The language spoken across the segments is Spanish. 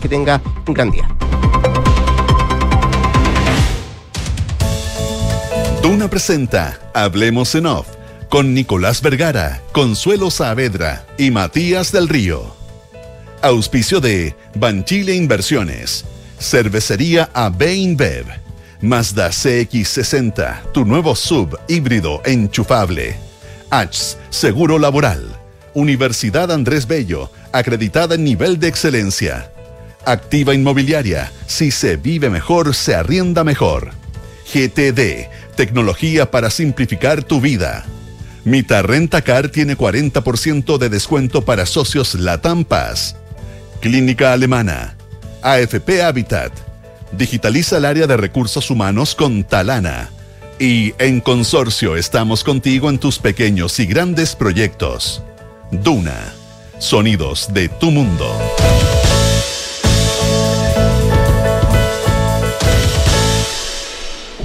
que tenga un gran día. Duna presenta Hablemos en Off con Nicolás Vergara, Consuelo Saavedra y Matías del Río. Auspicio de Banchile Inversiones, Cervecería AB InBev, Mazda CX60, tu nuevo sub híbrido enchufable. H Seguro Laboral. Universidad Andrés Bello, acreditada en nivel de excelencia. Activa Inmobiliaria, si se vive mejor, se arrienda mejor. GTD, tecnología para simplificar tu vida. Mita Rentacar tiene 40% de descuento para socios Latam Paz. Clínica Alemana. AFP Habitat. Digitaliza el área de recursos humanos con Talana. Y en Consorcio estamos contigo en tus pequeños y grandes proyectos. Duna. Sonidos de tu mundo.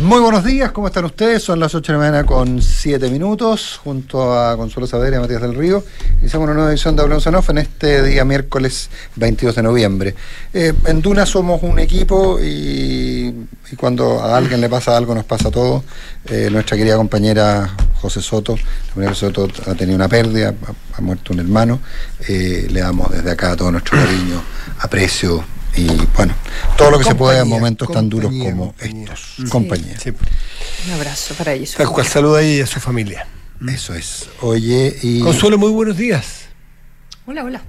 Muy buenos días, ¿cómo están ustedes? Son las 8 de la mañana con 7 minutos, junto a Consuelo Saavedra y Matías del Río. Iniciamos una nueva edición de Hablamos en en este día miércoles 22 de noviembre. Eh, en Duna somos un equipo y, cuando a alguien le pasa algo, nos pasa todo. Eh, nuestra querida compañera José Soto, la Soto ha tenido una pérdida, ha, ha muerto un hermano. Eh, le damos desde acá todo nuestro cariño, aprecio, y bueno, todo lo que compañía, se puede en momentos tan duros como compañía. estos. Sí, compañía. Sí. Un abrazo para ellos. Tal cual, saluda ahí a su familia. Eso es. Oye, y. Consuelo, muy buenos días. Hola, hola.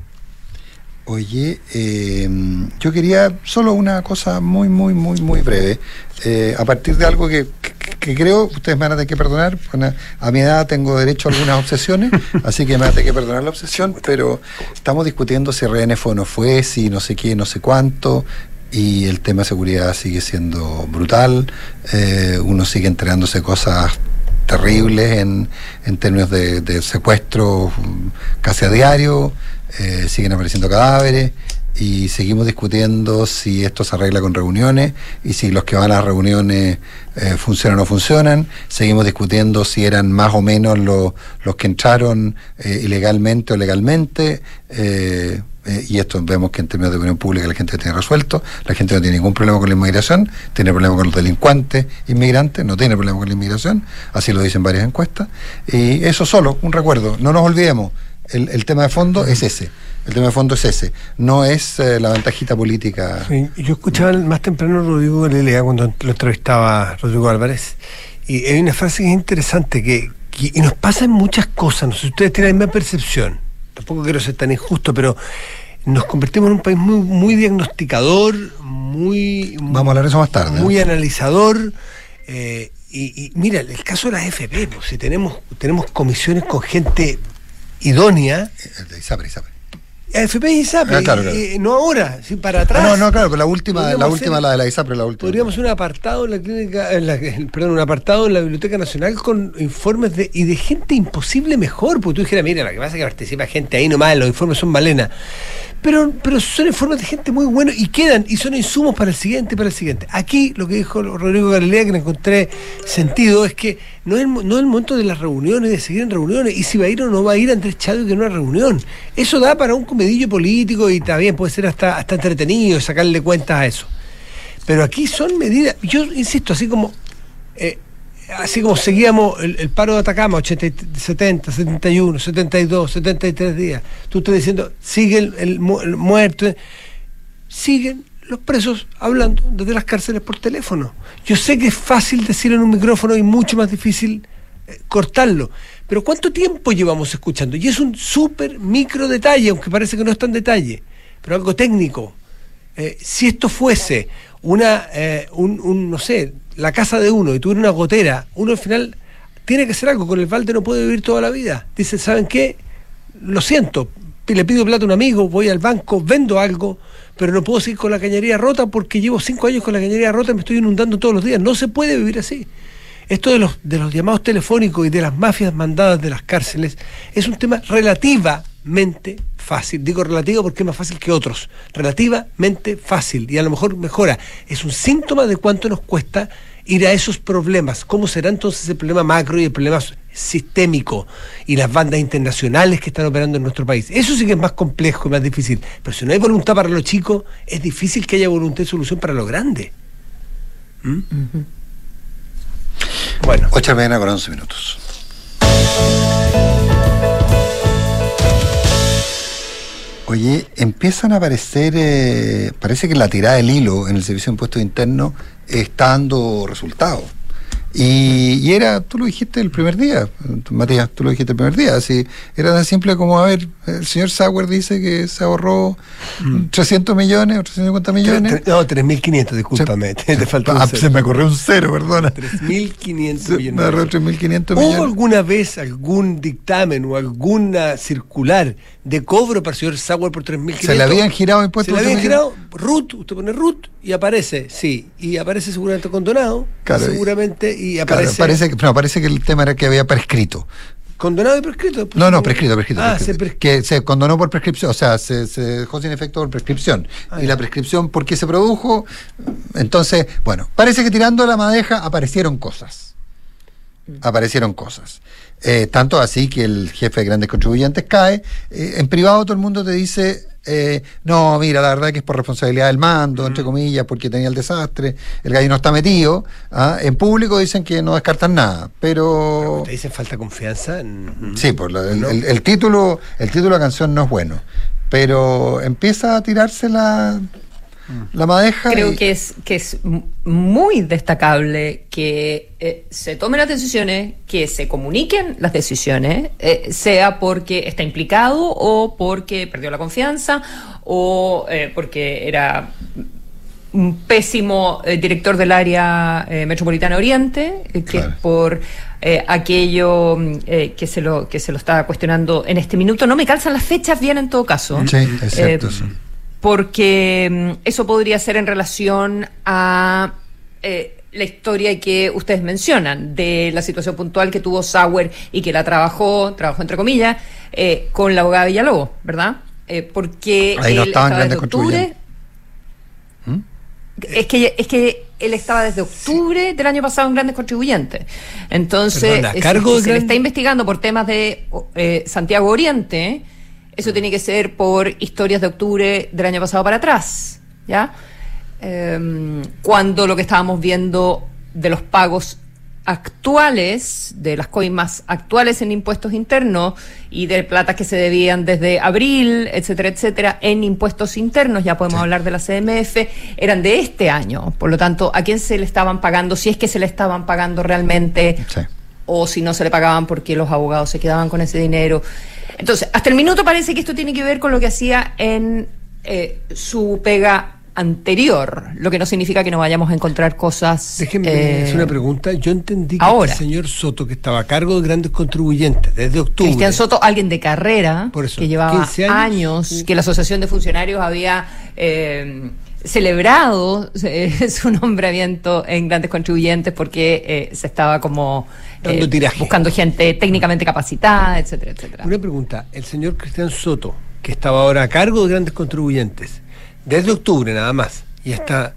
Oye, eh, yo quería solo una cosa muy, muy, muy, muy breve. Eh, a partir de algo que, que, que, creo, ustedes me van a tener que perdonar. Bueno, a mi edad tengo derecho a algunas obsesiones, así que me van a tener que perdonar la obsesión, pero estamos discutiendo si RN fue o no fue, si no sé qué, no sé cuánto. Y el tema de seguridad sigue siendo brutal. Eh, uno sigue entregándose cosas terribles en, en términos de, de secuestro casi a diario eh, siguen apareciendo cadáveres y seguimos discutiendo si esto se arregla con reuniones y si los que van a las reuniones eh, funcionan o no funcionan. Seguimos discutiendo si eran más o menos los, los que entraron eh, ilegalmente o legalmente. Eh, y esto vemos que en términos de opinión pública la gente tiene resuelto. La gente no tiene ningún problema con la inmigración, tiene problema con los delincuentes inmigrantes, no tiene problema con la inmigración, así lo dicen varias encuestas. Y eso solo, un recuerdo, no nos olvidemos. El, el, tema de fondo es ese. El tema de fondo es ese. No es eh, la ventajita política. Sí, yo escuchaba más temprano a Rodrigo Galilea cuando lo entrevistaba Rodrigo Álvarez. Y hay una frase que es interesante que, que, y nos pasan muchas cosas. No sé si ustedes tienen la misma percepción. Tampoco quiero ser tan injusto, pero nos convertimos en un país muy, muy diagnosticador, muy. Vamos a hablar eso más tarde. Muy ¿eh? analizador. Eh, y, y, mira, el caso de la FP, pues, si tenemos, tenemos comisiones con gente idónea. ISAPRE, ISAPRE. AFP y ISAPRE, Ah, claro, claro. eh, no ahora, sí, para atrás. No, no, claro, pero la última, la última, hacer- la de la ISAPRE, la última. Podríamos hacer un apartado en la clínica, en la- perdón, un apartado en la Biblioteca Nacional con informes de y de gente imposible mejor, porque tú dijeras, mira, lo que pasa es que participa gente ahí nomás, los informes son balena. Pero, pero son informes de gente muy buenos y quedan, y son insumos para el siguiente para el siguiente. Aquí lo que dijo Rodrigo Galilea, que le encontré sentido, es que no es, no el momento de las reuniones, de seguir en reuniones, y si va a ir o no va a ir Andrés Chávez en una reunión. Eso da para un comedillo político y también puede ser hasta, hasta entretenido sacarle cuentas a eso. Pero aquí son medidas, yo insisto, así como eh, así como seguíamos el, paro de Atacama, 80, y- 70, 71, 72, 73 días, tú estás diciendo, sigue el, el mu- el muerto, siguen los presos hablando desde las cárceles por teléfono. Yo sé que es fácil decir en un micrófono y mucho más difícil eh, cortarlo, pero ¿cuánto tiempo llevamos escuchando? Y es un súper micro detalle, aunque parece que no es tan detalle, pero algo técnico. Eh, si esto fuese una, eh, un, un, no sé, la casa de uno y tuviera una gotera, uno al final tiene que hacer algo, con el balde no puede vivir toda la vida. Dice, ¿saben qué? Lo siento, le pido plata a un amigo, voy al banco, vendo algo, pero no puedo seguir con la cañería rota porque llevo cinco años con la cañería rota y me estoy inundando todos los días. No se puede vivir así. Esto de los, de los llamados telefónicos y de las mafias mandadas de las cárceles es un tema relativamente fácil. Digo relativo porque es más fácil que otros. Relativamente fácil y a lo mejor mejora. Es un síntoma de cuánto nos cuesta ir a esos problemas. ¿Cómo será entonces el problema macro y el problema sistémico y las bandas internacionales que están operando en nuestro país? Eso sí que es más complejo y más difícil. Pero si no hay voluntad para lo chico, es difícil que haya voluntad y solución para lo grande. ¿Mm? Bueno. 8 de con 11 minutos. Oye, empiezan a aparecer, eh, parece que la tirada del hilo en el Servicio de Impuestos Internos está dando resultados. Y, era, tú lo dijiste el primer día, Matías, tú lo dijiste el primer día, así, era tan simple como, a ver, el señor Sauer dice que se ahorró 300 mm. millones o 350 millones. no, 3.500, discúlpame, te, faltó ah, Se me corrió un cero, perdona. 3.500 millones. Me ahorró 3.500 millones. ¿Hubo alguna vez algún dictamen o alguna circular de cobro para el señor Sauer por 3.500? Se le habían girado impuestos. Se le habían girado, RUT, usted pone RUT y aparece, sí, y aparece seguramente condonado, claro, seguramente, y aparece... Claro, parece, que, no, parece que el tema era que había prescrito. ¿Condonado y prescrito? no, no, prescrito, prescrito. Ah, Que se condonó por prescripción, o sea, se, dejó sin efecto por prescripción. Ah, y la prescripción, ¿por qué se produjo? Entonces, bueno, parece que tirando la madeja aparecieron cosas. Aparecieron cosas. Eh, tanto así que el jefe de grandes contribuyentes cae. Eh, en privado todo el mundo te dice, eh, no, mira, la verdad que es por responsabilidad del mando, entre comillas, porque tenía el desastre, el gallo no está metido. ¿ah? En público dicen que no descartan nada, pero... ¿Te dicen falta confianza? Sí, por el, título, el título de la canción no es bueno, pero empieza a tirarse la la madeja. Creo que, es, que es muy destacable que eh, se tomen las decisiones, que se comuniquen las decisiones, eh, sea porque está implicado o porque perdió la confianza o eh, porque era un pésimo director del área metropolitana Oriente, que por aquello que se lo que se lo está cuestionando en este minuto. No me calzan las fechas bien en todo caso. Sí, es cierto porque mm, eso podría ser en relación a eh, la historia que ustedes mencionan, de la situación puntual que tuvo Sauer y que la trabajó, trabajó entre comillas, eh, con la abogada Villalobos, ¿verdad? Eh, porque Ahí no él estaba desde octubre. ¿Mm? Es que, es que él estaba desde octubre del año pasado en Grandes Contribuyentes. Entonces, se le está investigando por temas de Santiago Oriente eso tiene que ser por historias de octubre del año pasado para atrás, ¿ya? Em, cuando lo que estábamos viendo de los pagos actuales, de las coimas actuales en impuestos internos y de plata que se debían desde abril, etcétera, etcétera, en impuestos internos, ya podemos hablar de la CMF, eran de este año. Por lo tanto, ¿a quién se le estaban pagando? Si es que se le estaban pagando realmente, o si no se le pagaban porque los abogados se quedaban con ese dinero. Entonces, hasta el minuto parece que esto tiene que ver con lo que hacía en eh, su pega anterior, lo que no significa que no vayamos a encontrar cosas. Déjenme eh, hacer una pregunta. Yo entendí que el este señor Soto, que estaba a cargo de grandes contribuyentes desde octubre. Cristian Soto, alguien de carrera, que llevaba años, que la Asociación de Funcionarios había. Eh, celebrado su nombramiento en grandes contribuyentes porque se estaba como eh, buscando gente técnicamente capacitada, etcétera, etcétera. Una pregunta, el señor Cristian Soto, que estaba ahora a cargo de grandes contribuyentes, desde octubre nada más, y está,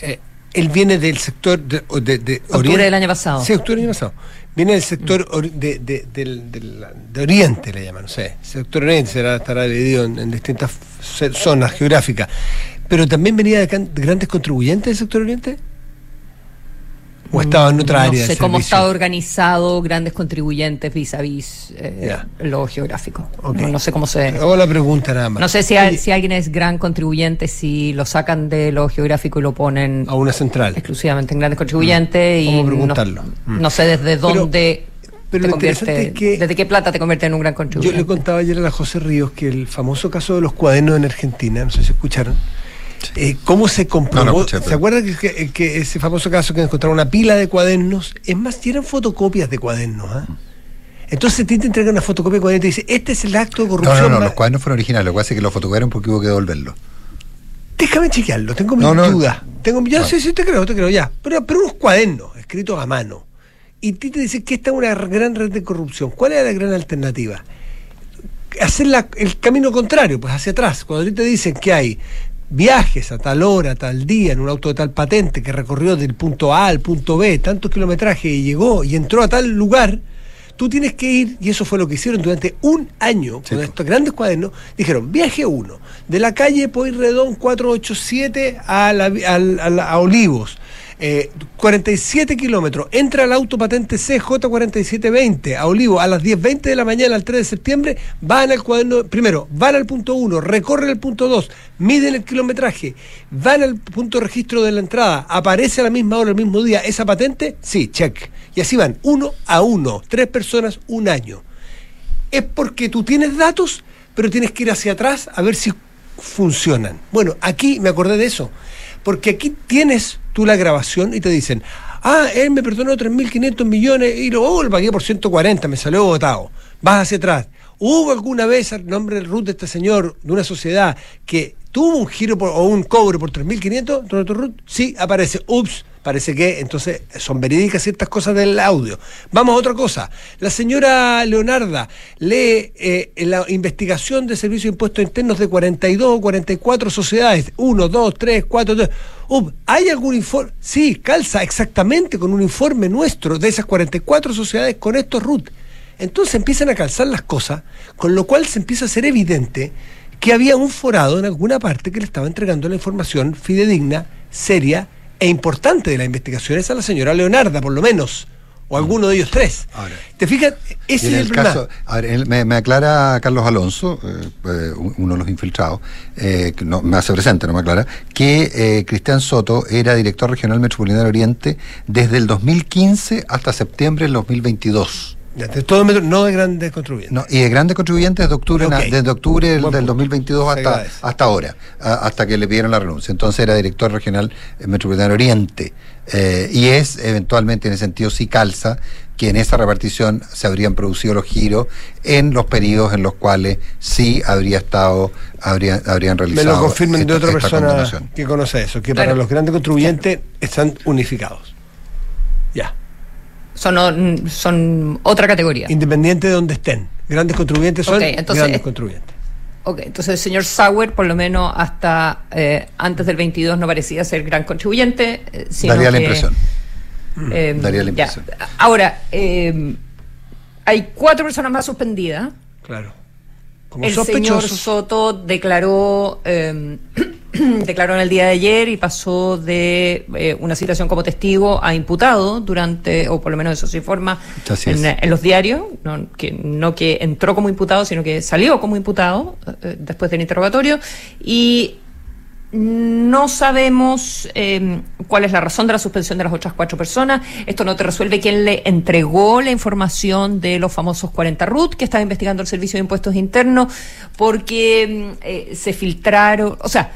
eh, él viene del sector de, de, octubre del año pasado. Sí, octubre del año pasado. Viene del sector de, de, Oriente, le llaman, no sé. sector Oriente será, estará dividido en, distintas zonas geográficas. Pero también venía de grandes contribuyentes del sector Oriente. ¿O estaba en otra área? No sé cómo estaba organizado, grandes contribuyentes vis a vis eh, lo geográfico. No, sé cómo se. Hago la pregunta nada más. No sé si, si, alguien es gran contribuyente, si lo sacan de lo geográfico y lo ponen. A una central. Exclusivamente en grandes contribuyentes. Mm. Y preguntarlo? No, mm. sé desde dónde. Pero te convierte, que ¿Desde qué plata te convierte en un gran contribuyente? Yo le contaba ayer a la José Ríos que el famoso caso de los cuadernos en Argentina, no sé si escucharon, eh, ¿Cómo se comprobó? ¿Se acuerdan que, ese famoso caso que encontraron una pila de cuadernos? Es más, eran fotocopias de cuadernos. ¿ah? Entonces te entrega una fotocopia de cuadernos y te dice, este es el acto de corrupción. No, no, no, los cuadernos fueron originales, lo que pasa es que los fotocopiaron porque hubo que devolverlos. Déjame chequearlo, tengo mi duda. Tengo, yo sí, sí, te creo, te creo, ya. Pero, pero unos cuadernos escritos a mano. Y ti te dice que esta es una gran red de corrupción. ¿Cuál es la gran alternativa? Hacer el camino contrario, pues hacia atrás. Cuando a ti te dicen que hay viajes a tal hora, tal día, en un auto de tal patente que recorrió del punto A al punto B, tantos kilometrajes y llegó y entró a tal lugar, tú tienes que ir, y eso fue lo que hicieron durante un año con estos grandes cuadernos, dijeron, viaje 1, de la calle Poirredón 487 a, a Olivos, 47 eh, kilómetros, entra al auto patente CJ4720 a Olivo a las 10.20 de la mañana al 3 de septiembre, van al cuaderno, primero, van al punto 1, recorren el punto 2, miden el kilometraje, van al punto de registro de la entrada, aparece a la misma hora, el mismo día, esa patente, sí, check. Y así van, uno a uno, tres personas, un año. Es porque tú tienes datos, pero tienes que ir hacia atrás a ver si funcionan. Bueno, aquí me acordé de eso, porque aquí tienes tú la grabación y te dicen, ah, él me perdonó 3.500 millones y lo, oh, lo pagué por 140, me salió votado. Vas hacia atrás. ¿Hubo alguna vez al nombre del RUT de este señor, de una sociedad, que tuvo un giro o un cobro por 3.500, RUT? Sí, aparece. Ups, parece que entonces son verídicas ciertas cosas del audio. Vamos a otra cosa. La señora Leonarda lee eh, la investigación de servicios de impuestos internos de 42 o 44 sociedades. 1, 2, 3, 4, 2. ¿Hay algún informe? Sí, calza exactamente con un informe nuestro de esas 44 sociedades con estos RUT. Entonces empiezan a calzar las cosas, con lo cual se empieza a ser evidente que había un forado en alguna parte que le estaba entregando la información fidedigna, seria e importante de la investigación es a la señora Leonarda, por lo menos, o alguno de ellos tres. ¿Te fijas? Ese es el, caso. me, aclara Carlos Alonso, eh, eh, uno de los infiltrados, eh, no, me hace presente, no me aclara, que Cristian Soto era director regional metropolitano Oriente desde el 2015 hasta septiembre del 2022 no de grandes contribuyentes. y de grandes contribuyentes de octubre, desde octubre del, 2022 hasta, hasta ahora, hasta que le pidieron la renuncia. Entonces era director regional metropolitano Oriente. Eh, y es, eventualmente, en ese sentido, sí calza que en esa repartición se habrían producido los giros en los periodos en los cuales sí habría estado, habría, habrían realizado. Me lo confirmen de otra persona que conoce eso, que para los grandes contribuyentes están unificados. Ya son, son otra categoría. Independiente de donde estén. Grandes contribuyentes son grandes contribuyentes. Ok, entonces el señor Sauer, por lo menos hasta eh, antes del 22, no parecía ser gran contribuyente. Eh, Daría la impresión. Eh, Daría la impresión. Ahora, hay cuatro personas más suspendidas. Claro. El señor Soto declaró declaró en el día de ayer y pasó de eh, una situación como testigo a imputado durante, o por lo menos eso se informa en, los diarios, no que, no que entró como imputado, sino que salió como imputado eh, después del interrogatorio y no sabemos eh, cuál es la razón de la suspensión de las otras cuatro personas. Esto no te resuelve quién le entregó la información de los famosos 40 RUT que estaba investigando el Servicio de Impuestos Internos, porque se filtraron, o sea,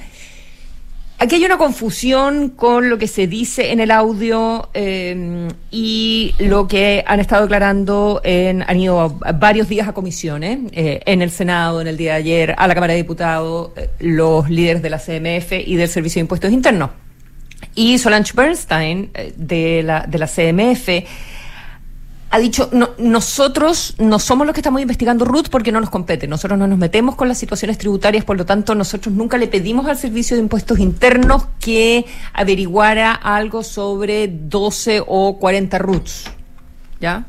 Aquí hay una confusión con lo que se dice en el audio eh, y lo que han estado declarando, en, han ido varios días a comisiones, eh, en el Senado, en el día de ayer, a la Cámara de Diputados, eh, los líderes de la CMF y del Servicio de Impuestos Internos. Y Solange Bernstein, de la, de la CMF, ha dicho, no, nosotros no somos los que estamos investigando Ruth porque no nos compete, nosotros no nos metemos con las situaciones tributarias, por lo tanto nosotros nunca le pedimos al Servicio de Impuestos Internos que averiguara algo sobre 12 o 40 Ruths. ¿Ya?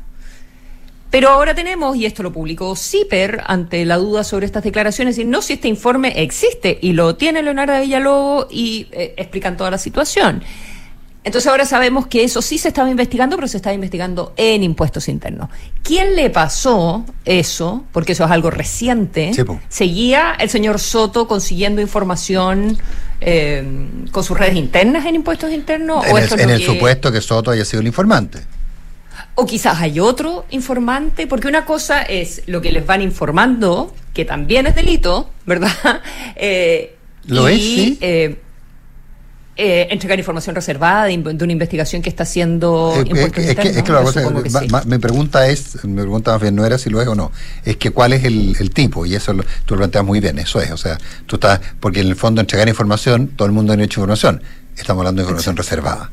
Pero ahora tenemos, y esto lo publicó CIPER ante la duda sobre estas declaraciones, y no si este informe existe, y lo tiene Leonardo Villalobos y eh, explican toda la situación. Entonces ahora sabemos que eso sí se estaba investigando, pero se estaba investigando en impuestos internos. ¿Quién le pasó eso? Porque eso es algo reciente. ¿Seguía el señor Soto consiguiendo información eh, con sus redes internas en impuestos internos? En, el, supuesto que Soto haya sido el informante. O quizás hay otro informante, porque una cosa es lo que les van informando, que también es delito, ¿verdad? Eh, lo es, sí. Eh, eh, entregar información reservada de, una investigación que está haciendo eh, eh, es, que, es que mi pregunta es mi pregunta más bien no era si lo es o no es que cuál es el, tipo y eso tú lo planteas muy bien eso es o sea tú estás porque en el fondo entregar información todo el mundo ha hecho información estamos hablando de información reservada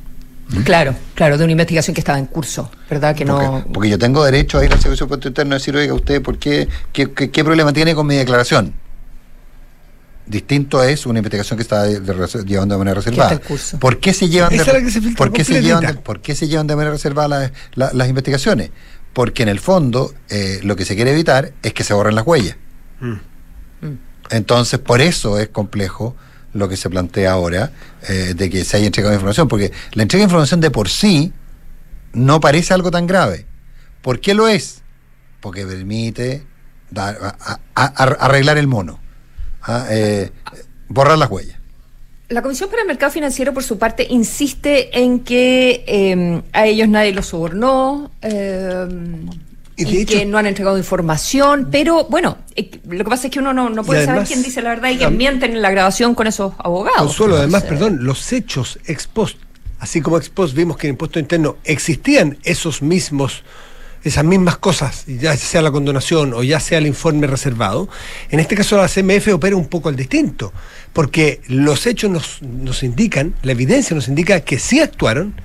¿Mm? Claro, claro, de una investigación que estaba en curso, ¿verdad? Que no... Porque, yo tengo derecho a ir al Servicio de Interno y decir, oiga, usted, ¿por qué, qué, qué problema tiene con mi declaración? Distinto es una investigación que está llevando de manera reservada. ¿Por qué se llevan de, ¿por qué se llevan ¿por qué se llevan de manera reservada las investigaciones? Porque en el fondo eh, lo que se quiere evitar es que se borren las huellas. Mm. Entonces, por eso es complejo lo que se plantea ahora eh, de que se haya entregado información, porque la entrega de información de por sí no parece algo tan grave. ¿Por qué lo es? Porque permite dar, arreglar el mono, ¿ah? eh, borrar las huellas. La Comisión para el Mercado Financiero, por su parte, insiste en que eh, a ellos nadie los sobornó. Eh, y, que no han entregado información, pero bueno, lo que pasa es que uno no, puede saber quién dice la verdad y quién miente en la grabación con esos abogados. solo además, perdón, los hechos ex post, así como ex post vimos que en impuesto interno existían esos mismos esas mismas cosas, ya sea la condonación o ya sea el informe reservado, en este caso la CMF opera un poco al distinto, porque los hechos nos, nos indican, la evidencia nos indica que sí actuaron,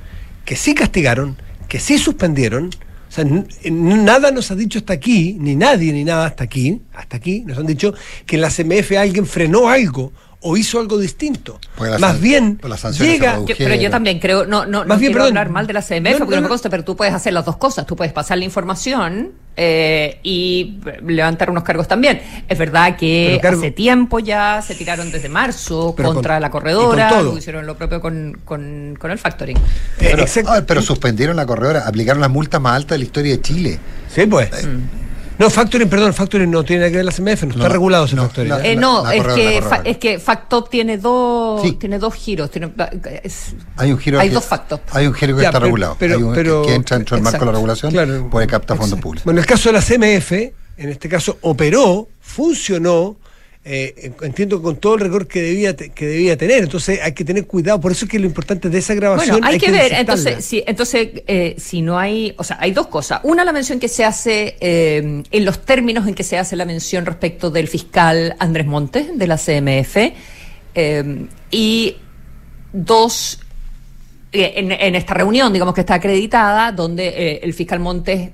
que sí castigaron, que sí suspendieron, o sea, nada nos ha dicho hasta aquí, ni nadie ni nada hasta aquí, hasta aquí, nos han dicho que en la CMF alguien frenó algo o hizo algo distinto. Más bien, llega. pero yo también creo, no, no, Más no quiero hablar mal de la CMF, porque no me consta, pero tú puedes hacer las dos cosas. Tú puedes pasar la información eh, y levantar unos cargos también. Es verdad que hace tiempo ya se tiraron desde marzo contra la corredora, hicieron lo propio con, con, el factoring. Eh, pero, suspendieron la corredora, aplicaron las multas más altas de la historia de Chile. Sí, pues. Mm. No, factoring, perdón, factoring no tiene nada que ver la CMF, no, está regulado ese factoring. eh, no, es, que es que Factop tiene dos, tiene dos giros. Tiene, hay un giro hay dos factos. Hay un giro que está regulado. Pero, hay un, pero, que, entra dentro del marco de la regulación, puede captar fondos públicos. Bueno, en el caso de la CMF, en este caso operó, funcionó eh, entiendo con todo el rigor que debía que debía tener. Entonces hay que tener cuidado. Por eso es que lo importante de esa grabación. Bueno, hay, que, ver. Entonces, si, entonces eh, si no hay, o sea, hay dos cosas. Una, la mención que se hace eh, en los términos en que se hace la mención respecto del fiscal Andrés Montes de la CMF y dos. En, en, esta reunión, digamos que está acreditada, donde el fiscal Montes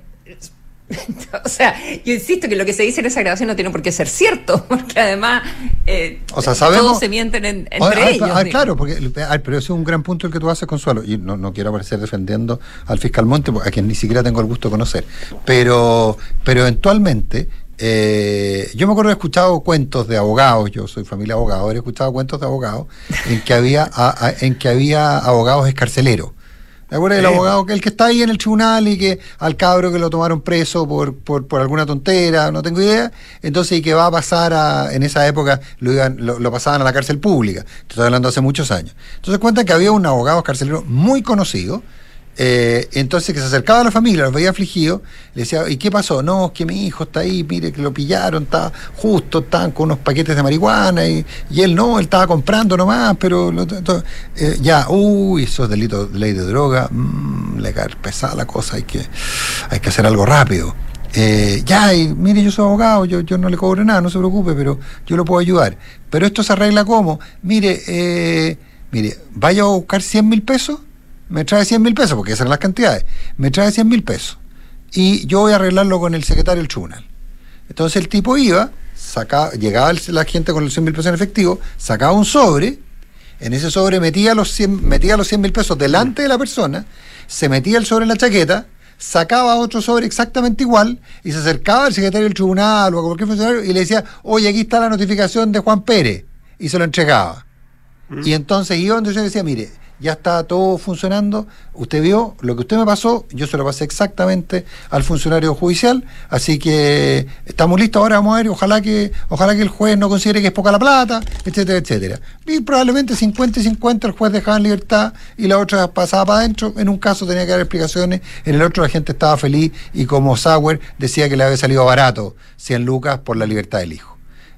o sea, yo insisto que lo que se dice en esa grabación no tiene por qué ser cierto, porque además eh, todos se mienten entre ellos. claro, porque, pero ese es un gran punto el que tú haces, Consuelo, y no, no quiero aparecer defendiendo al fiscal Monte, a quien ni siquiera tengo el gusto de conocer, pero, pero eventualmente eh, yo me acuerdo de escuchado cuentos de abogados, yo soy familia abogado, he escuchado cuentos de abogados en que había, en que había abogados escarceleros ¿Te acuerdas del abogado que el que está ahí en el tribunal y que al cabro que lo tomaron preso por, por, por alguna tontera, no tengo idea? Entonces, y que va a pasar a, en esa época lo, iban, lo, pasaban a la cárcel pública. Estoy hablando hace muchos años. Entonces cuenta que había un abogado carcelero muy conocido, eh, entonces que se acercaba a la familia, los veía afligidos, le decía, ¿y qué pasó? No, es que mi hijo está ahí, mire que lo pillaron, está justo, estaban con unos paquetes de marihuana y, él no, él estaba comprando nomás, pero eh, ya, uy, eso es delito de ley de droga, mmm, le cae pesada la cosa, hay que, hay que hacer algo rápido. Eh, ya, y mire, yo soy abogado, yo, yo no le cobro nada, no se preocupe, pero yo lo puedo ayudar. Pero esto se arregla como, mire, mire, vaya a buscar 100 mil pesos me trae 100 mil pesos, porque esas eran las cantidades, me trae 100 mil pesos. Y yo voy a arreglarlo con el secretario del tribunal. Entonces el tipo iba, sacaba, llegaba la gente con los 100 mil pesos en efectivo, sacaba un sobre, en ese sobre metía los 100 metía los 100 mil pesos delante de la persona, se metía el sobre en la chaqueta, sacaba otro sobre exactamente igual y se acercaba al secretario del tribunal o a cualquier funcionario y le decía, oye, aquí está la notificación de Juan Pérez, y se lo entregaba. Mm. Y entonces iba donde yo decía, mire, ya está todo funcionando. Usted vio lo que usted me pasó, yo se lo pasé exactamente al funcionario judicial, así que estamos listos ahora, vamos a ver, ojalá que, ojalá que el juez no considere que es poca la plata, etcétera, etcétera. Y probablemente 50 y 50 el juez dejaba en libertad y la otra pasaba para adentro. En un caso tenía que dar explicaciones, en el otro la gente estaba feliz y como Sauer decía que le había salido barato 100 lucas por la libertad del hijo.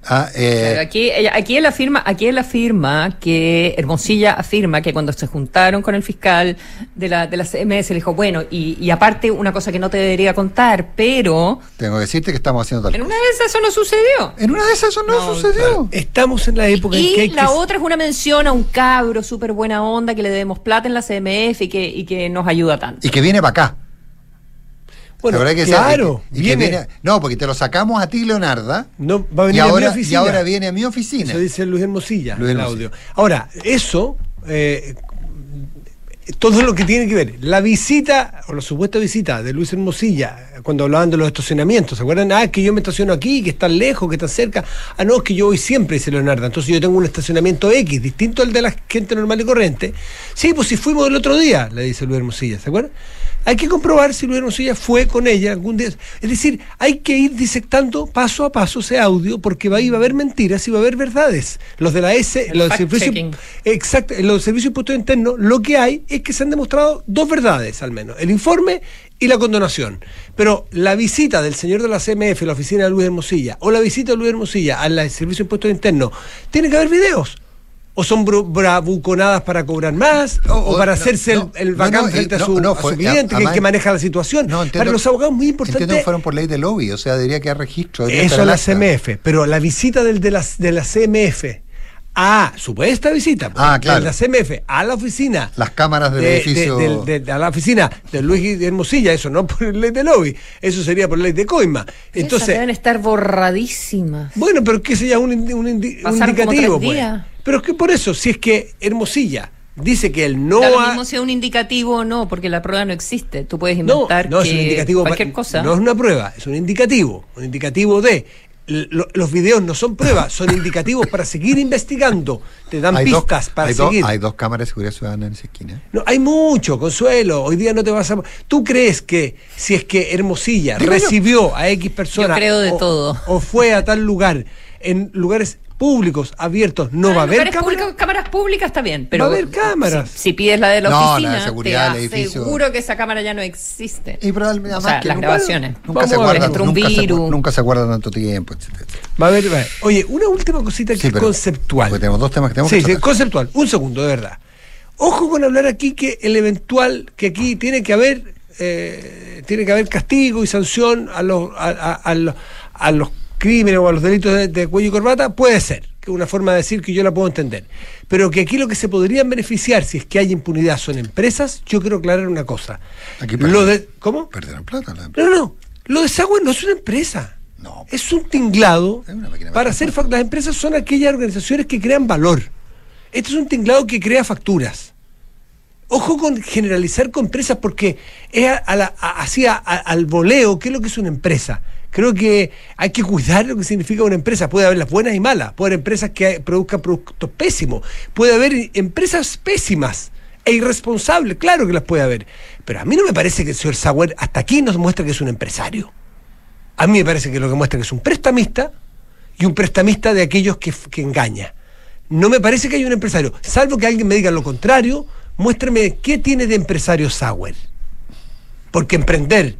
Ah, eh, aquí, aquí él afirma, aquí él afirma que Hermosilla afirma que cuando se juntaron con el fiscal de la, de la CMS le dijo, bueno, y, aparte una cosa que no te debería contar, pero tengo que decirte que estamos haciendo tal En una de esas eso no sucedió. En una de esas eso no, sucedió. Estamos en la época y en que la otra es una mención a un cabro súper buena onda que le debemos plata en la CMF y que, y que nos ayuda tanto. Y que viene para acá. Bueno, claro, viene. no, porque te lo sacamos a ti, Leonarda. No, va a venir y ahora, a mi oficina. Y ahora viene a mi oficina. Eso dice Luis Hermosilla, Luis el audio. Ahora, eso, eh, todo lo que tiene que ver, la visita, o la supuesta visita de Luis Hermosilla, cuando hablaban de los estacionamientos, ¿se acuerdan? Ah, que yo me estaciono aquí, que está lejos, que está cerca. Ah, no, es que yo voy siempre, dice Leonardo. Entonces yo tengo un estacionamiento X, distinto al de la gente normal y corriente. Sí, pues si fuimos el otro día, le dice Luis Hermosilla, ¿se acuerdan? Hay que comprobar si Luis Hermosilla fue con ella algún día. Es decir, hay que ir disectando paso a paso ese audio porque va, a haber mentiras y va a haber verdades. Los de la S, los servicios, exacto, los servicios impuestos internos, lo que hay es que se han demostrado dos verdades al menos, el informe y la condonación. Pero la visita del señor de la CMF, la oficina de Luis Hermosilla, o la visita de Luis Hermosilla al servicio de impuestos internos, tiene que haber videos o son bravuconadas para cobrar más, o, para hacerse el, el bacán frente a, su, cliente, que, que, maneja la situación. para los abogados muy importante. Entiendo que fueron por ley de lobby, o sea, diría que hay registro. Eso es la CMF, pero la visita del, de, la, de la CMF a supuesta visita ah, claro. de la CMF a la oficina. Las cámaras del edificio. a la oficina de Luis Hermosilla, eso no por ley de lobby, eso sería por ley de coima. Entonces. deben estar borradísimas. Bueno, pero que sea un, un, indicativo. Pues. Pero es que por eso, si es que Hermosilla dice que él no da mismo sea un indicativo o no, porque la prueba no existe. Tú puedes inventar no, no, es un indicativo cualquier cosa. No es una prueba, es un indicativo. Un indicativo de los videos no son pruebas, son indicativos para seguir investigando. Te dan pistas para seguir. hay dos cámaras de seguridad ciudadana en esa esquina. No, hay mucho, Consuelo. Hoy día no te vas a. ¿Tú crees que si es que Hermosilla recibió a X personas. creo de todo. O fue a tal lugar, en lugares públicos, abiertos, no va a haber cámaras. cámaras públicas está bien, pero. Va a haber cámaras. Si, pides la de la oficina, la de seguridad te edificio. seguro que esa cámara ya no existe. Y probablemente o sea, las grabaciones. Nunca, se guardan, un nunca, se, nunca se guardan tanto tiempo, etc. Va a haber, Oye, una última cosita que es conceptual. Porque tenemos dos temas que tenemos sí, Sí, conceptual. Un segundo, de verdad. Ojo con hablar aquí que el eventual, que aquí tiene que haber, eh, tiene que haber castigo y sanción a los, a, los, a los crímenes o a los delitos de, cuello y corbata, puede ser, que es una forma de decir que yo la puedo entender. Pero que aquí lo que se podrían beneficiar si es que hay impunidad son empresas, yo quiero aclarar una cosa. Aquí lo de, ¿Cómo? Perdieron plata. La no, no, lo de Sagüe no es una empresa. No. Es un tinglado para hacer las empresas son aquellas organizaciones que crean valor. Este es un tinglado que crea facturas. Ojo con generalizar con empresas porque es así al voleo qué es lo que es una empresa. Creo que hay que cuidar lo que significa una empresa. Puede haber las buenas y malas, puede haber empresas que produzcan productos pésimos, puede haber empresas pésimas e irresponsables, claro que las puede haber. Pero a mí no me parece que el señor Sauer hasta aquí nos muestra que es un empresario. A mí me parece que lo que muestra que es un prestamista y un prestamista de aquellos que, que engaña. No me parece que haya un empresario, salvo que alguien me diga lo contrario, muéstrame qué tiene de empresario Sauer. Porque emprender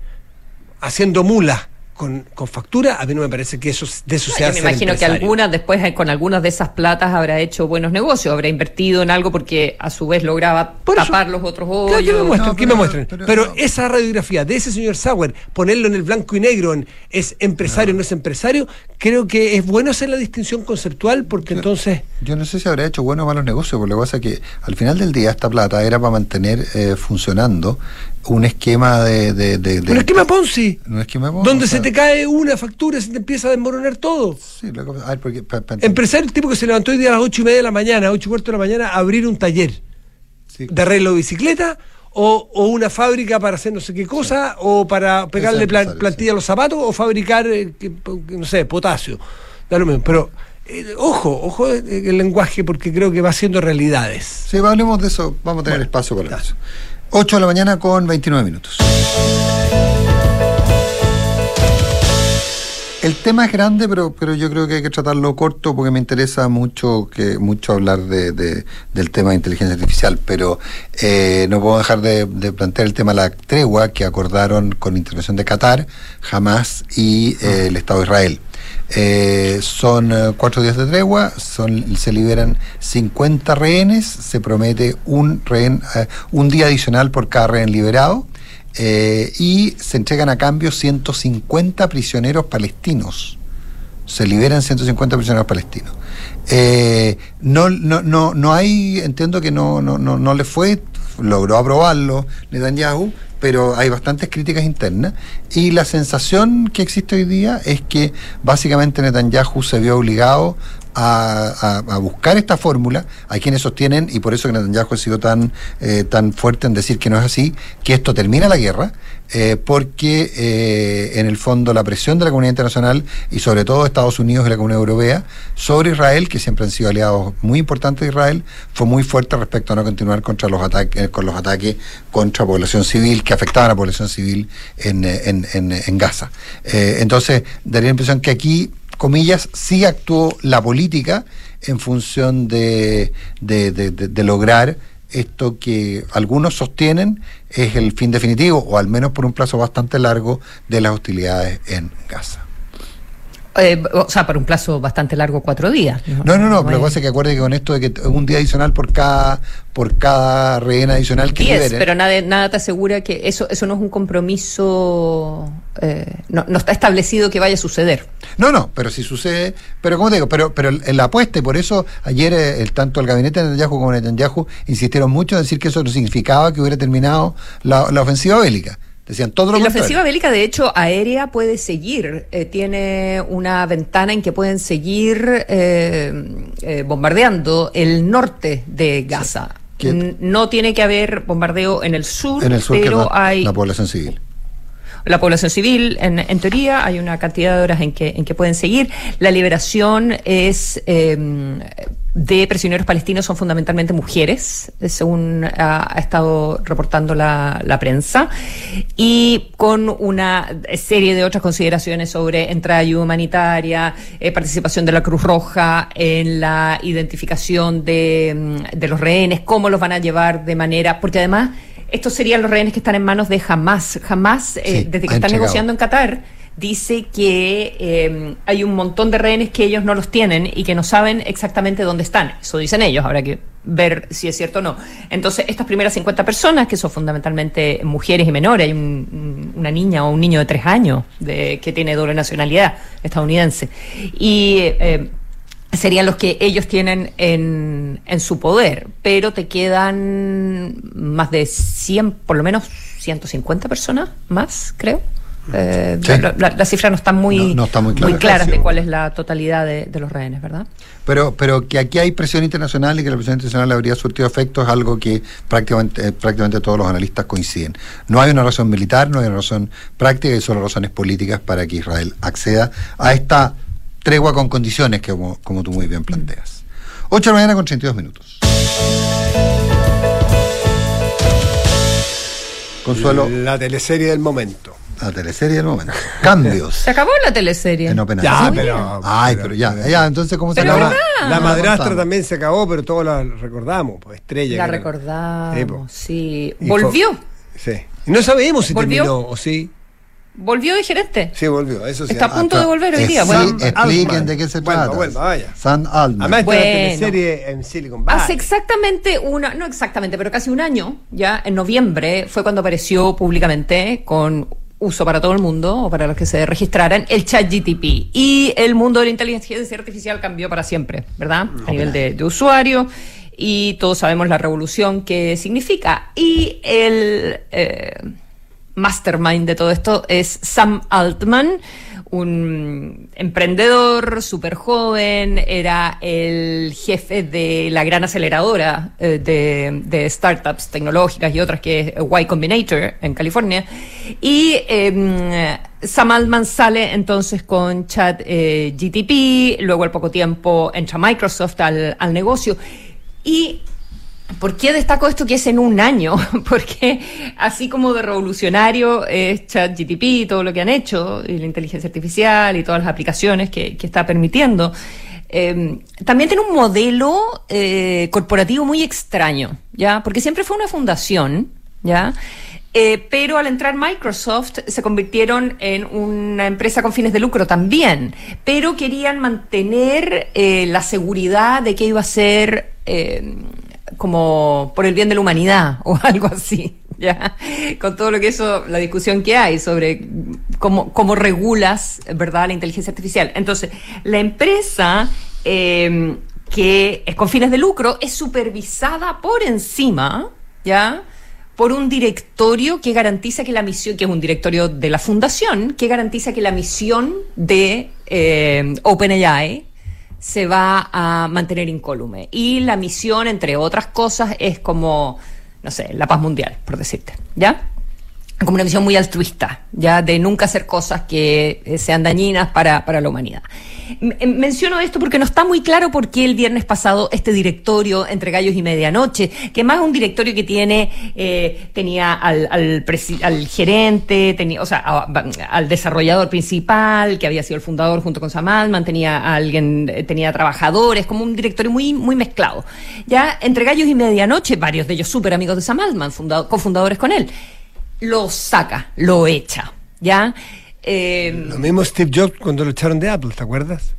haciendo mulas con, con, factura, a mí no me parece que eso de eso se Me imagino que algunas, después eh, con algunas de esas platas habrá hecho buenos negocios, habrá invertido en algo porque a su vez lograba tapar los otros hoyos. me muestran, me muestran. Pero, esa radiografía de ese señor Sauer, ponerlo en el blanco y negro, en es empresario o no. es empresario, creo que es bueno hacer la distinción conceptual porque entonces... Yo no sé si habrá hecho buenos o malos negocios, porque lo que pasa es que al final del día esta plata era para mantener eh, funcionando un esquema de, de, Un esquema Ponzi. Un esquema Ponzi. Donde se te cae una factura y se te empieza a desmoronar todo. Sí, lo que, porque, Empresario, tipo que se levantó hoy día a las ocho y media de la mañana, ocho y cuarto de la mañana, a abrir un taller de arreglo de bicicleta o, o, una fábrica para hacer no sé qué cosa, o para pegarle plantilla a los zapatos, o fabricar, eh, no sé, potasio. Da lo mismo. Pero eh, ojo, ojo el lenguaje, porque creo que va haciendo realidades. Sí, hablemos de eso, vamos a tener espacio para eso. 8 de la mañana con 29 minutos. El tema es grande, pero, pero yo creo que hay que tratarlo corto porque me interesa mucho que mucho hablar de, del tema de inteligencia artificial, pero eh, no puedo dejar de, plantear el tema de la tregua que acordaron con intervención de Qatar, Hamas y eh, el Estado de Israel. Eh, son eh, cuatro días de tregua, son, se liberan 50 rehenes, se promete un, rehén, eh, un día adicional por cada rehén liberado y se entregan a cambio 150 prisioneros palestinos. Se liberan 150 prisioneros palestinos. no, no, no, no hay, entiendo que no, no, no, no le fue, logró aprobarlo Netanyahu, pero hay bastantes críticas internas. Y la sensación que existe hoy día es que básicamente Netanyahu se vio obligado a, buscar esta fórmula. Hay quienes sostienen, y por eso que Netanyahu ha sido tan, eh, tan fuerte en decir que no es así, que esto termina la guerra, eh, porque eh, en el fondo la presión de la comunidad internacional y sobre todo Estados Unidos y la comunidad europea sobre Israel, que siempre han sido aliados muy importantes de Israel, fue muy fuerte respecto a no continuar contra los ataques, con los ataques contra población civil que afectaban a la población civil en, en, en Gaza. entonces, daría la impresión que aquí comillas, sí actuó la política en función de, de, lograr esto que algunos sostienen es el fin definitivo, o al menos por un plazo bastante largo, de las hostilidades en Gaza. Eh, o sea, por un plazo bastante largo, cuatro días. No, no, no, pero lo que que acuerde que con esto de que un día adicional por cada por cada rehén adicional que Diez, pero nada, nada te asegura que eso eso no es un compromiso, eh, no, no, está establecido que vaya a suceder. No, no, pero si sucede, pero como te digo, pero, pero en la apuesta, y por eso ayer eh, el, tanto el gabinete de Netanyahu como Netanyahu insistieron mucho en decir que eso no significaba que hubiera terminado la, la ofensiva bélica Decían todo lo La ofensiva bélica, de hecho, aérea puede seguir. Eh, tiene una ventana en que pueden seguir eh, eh, bombardeando el norte de Gaza. No tiene que haber bombardeo en el sur, pero hay. La población civil la población civil, en, teoría, hay una cantidad de horas en que, en que pueden seguir. La liberación es eh, de prisioneros palestinos son fundamentalmente mujeres, eh, según ha, estado reportando la, prensa, y con una serie de otras consideraciones sobre entrada ayuda humanitaria, eh, participación de la Cruz Roja en la identificación de, mm, de los rehenes, cómo los van a llevar de manera, porque además estos serían los rehenes que están en manos de Hamas. Hamas, eh, desde que están negociando en Qatar, dice que eh, hay un montón de rehenes que ellos no los tienen y que no saben exactamente dónde están. Eso dicen ellos, habrá que ver si es cierto o no. Entonces, estas primeras 50 personas, que son fundamentalmente mujeres y menores, hay una niña o un niño de tres años de, que tiene doble nacionalidad estadounidense, y eh, serían los que ellos tienen en, en su poder, pero te quedan más de 100, por lo menos 150 personas más, creo. Eh, la, cifra no está muy, no, está muy, clara. de cuál es la totalidad de, los rehenes, ¿verdad? Pero, pero que aquí hay presión internacional y que la presión internacional habría surtido efecto es algo que prácticamente, eh, prácticamente todos los analistas coinciden. No hay una razón militar, no hay una razón práctica y solo razones políticas para que Israel acceda a esta tregua con condiciones que como, como tú muy bien planteas. 8 de la mañana con 32 minutos. Consuelo. La teleserie del momento. La teleserie del momento. Cambios. Se acabó la teleserie. En ya, pero. Ay, pero, ya, ya, entonces, ¿cómo se acabó? La, madrastra también se acabó, pero todos la recordamos, pues Estrella. La recordamos, sí. ¿Volvió? sí. No sabemos si terminó o sí. ¿Volvió de gerente? Sí, volvió, eso sí. Está a punto de volver hoy día. Bueno, expliquen de qué se trata. Bueno, vaya. San Altman. Además, bueno, teleserie en Silicon Valley. Hace exactamente una, no exactamente, pero casi un año, ya en noviembre, fue cuando apareció públicamente con uso para todo el mundo o para los que se registraran el chat GTP. Y el mundo de la inteligencia artificial cambió para siempre, ¿verdad? A nivel de, usuario. Y todos sabemos la revolución que significa. Y el... Eh, mastermind de todo esto es Sam Altman, un emprendedor súper joven, era el jefe de la gran aceleradora eh, de, startups tecnológicas y otras que es Y Combinator en California. Y em, Sam Altman sale entonces con Chat eh, GTP, luego al poco tiempo entra Microsoft al, al negocio. Y ¿Por qué destaco esto que es en un año? Porque así como de revolucionario es ChatGTP y todo lo que han hecho, y la inteligencia artificial y todas las aplicaciones que, está permitiendo, em, también tiene un modelo eh, corporativo muy extraño, ¿ya? Porque siempre fue una fundación, ¿ya? Eh, pero al entrar Microsoft se convirtieron en una empresa con fines de lucro también, pero querían mantener eh, la seguridad de que iba a ser em, como por el bien de la humanidad o algo así. ¿ya? Con todo lo que eso, la discusión que hay sobre cómo, cómo regulas, ¿verdad?, la inteligencia artificial. Entonces, la empresa eh, que es con fines de lucro es supervisada por encima, ¿ya? por un directorio que garantiza que la misión, que es un directorio de la fundación, que garantiza que la misión de eh, OpenAI se va a mantener incólume. Y la misión, entre otras cosas, es como, no sé, la paz mundial, por decirte, ¿ya? Como una misión muy altruista, ya de nunca hacer cosas que eh, sean dañinas para, para la humanidad. Menciono esto porque no está muy claro por qué el viernes pasado este directorio entre gallos y medianoche, que más un directorio que tiene, eh, tenía al, al, gerente, tenía, o sea, al desarrollador principal, que había sido el fundador junto con Sam tenía a alguien, eh, tenía trabajadores, como un directorio muy, muy mezclado. Ya entre gallos y medianoche, varios de ellos súper amigos de Sam Altman, cofundadores con él, lo saca, lo echa, ¿ya? Eh, lo mismo Steve Jobs cuando lo echaron de Apple, ¿te acuerdas?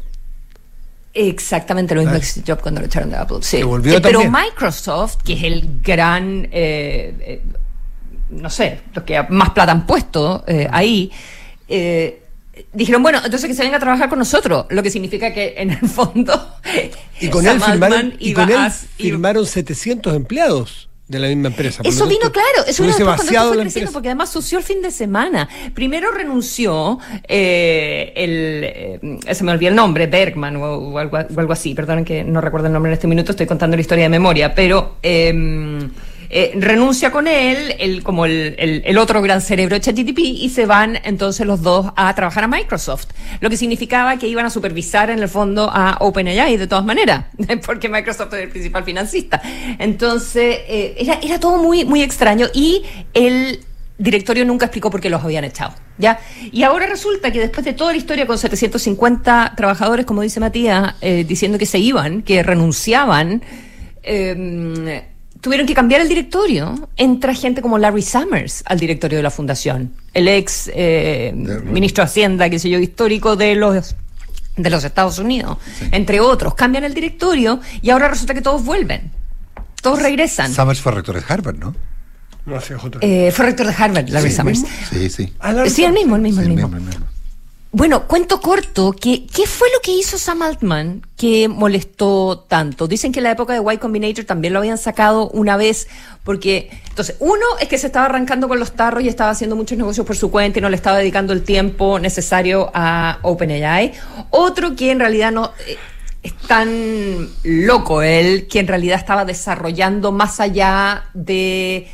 Exactamente lo mismo que Steve Jobs cuando lo echaron de Apple. Sí. Eh, pero Microsoft, que es el gran, eh, no sé, los que más plata han puesto ahí, dijeron, bueno, entonces que se venga a trabajar con nosotros, lo que significa que en el fondo... Y con él, firmaron, y con él firmaron 700 empleados de la misma empresa. Eso vino claro, eso vino cuando fue creciendo, porque además sució el fin de semana. Primero renunció eh, el, eh, se me olvidó el nombre, Bergman o, algo, o, algo, así, perdonen que no recuerdo el nombre en este minuto, estoy contando la historia de memoria, pero... Eh, eh, renuncia con él, el, como el, el, otro gran cerebro ChatGPT, y se van entonces los dos a trabajar a Microsoft. Lo que significaba que iban a supervisar en el fondo a OpenAI de todas maneras, porque Microsoft es el principal financista. Entonces, eh, era, era todo muy, muy extraño y el directorio nunca explicó por qué los habían echado. ¿ya? Y ahora resulta que después de toda la historia con 750 trabajadores, como dice Matías, eh, diciendo que se iban, que renunciaban, eh, tuvieron que cambiar el directorio. Entra gente como Larry Summers al directorio de la fundación, el ex eh, ministro de Hacienda, que sé yo, histórico de los de los Estados Unidos, entre otros. Cambian el directorio y ahora resulta que todos vuelven. Todos regresan. Summers fue rector de Harvard, ¿no? No, eh, fue rector de Harvard, Larry Summers. Sí, sí. sí, el mismo, el mismo, el mismo. Bueno, cuento corto, que, ¿qué fue lo que hizo Sam Altman que molestó tanto? Dicen que en la época de Y Combinator también lo habían sacado una vez, porque, entonces, uno es que se estaba arrancando con los tarros y estaba haciendo muchos negocios por su cuenta y no le estaba dedicando el tiempo necesario a OpenAI. Otro que en realidad no... Eh, es tan loco él que en realidad estaba desarrollando más allá de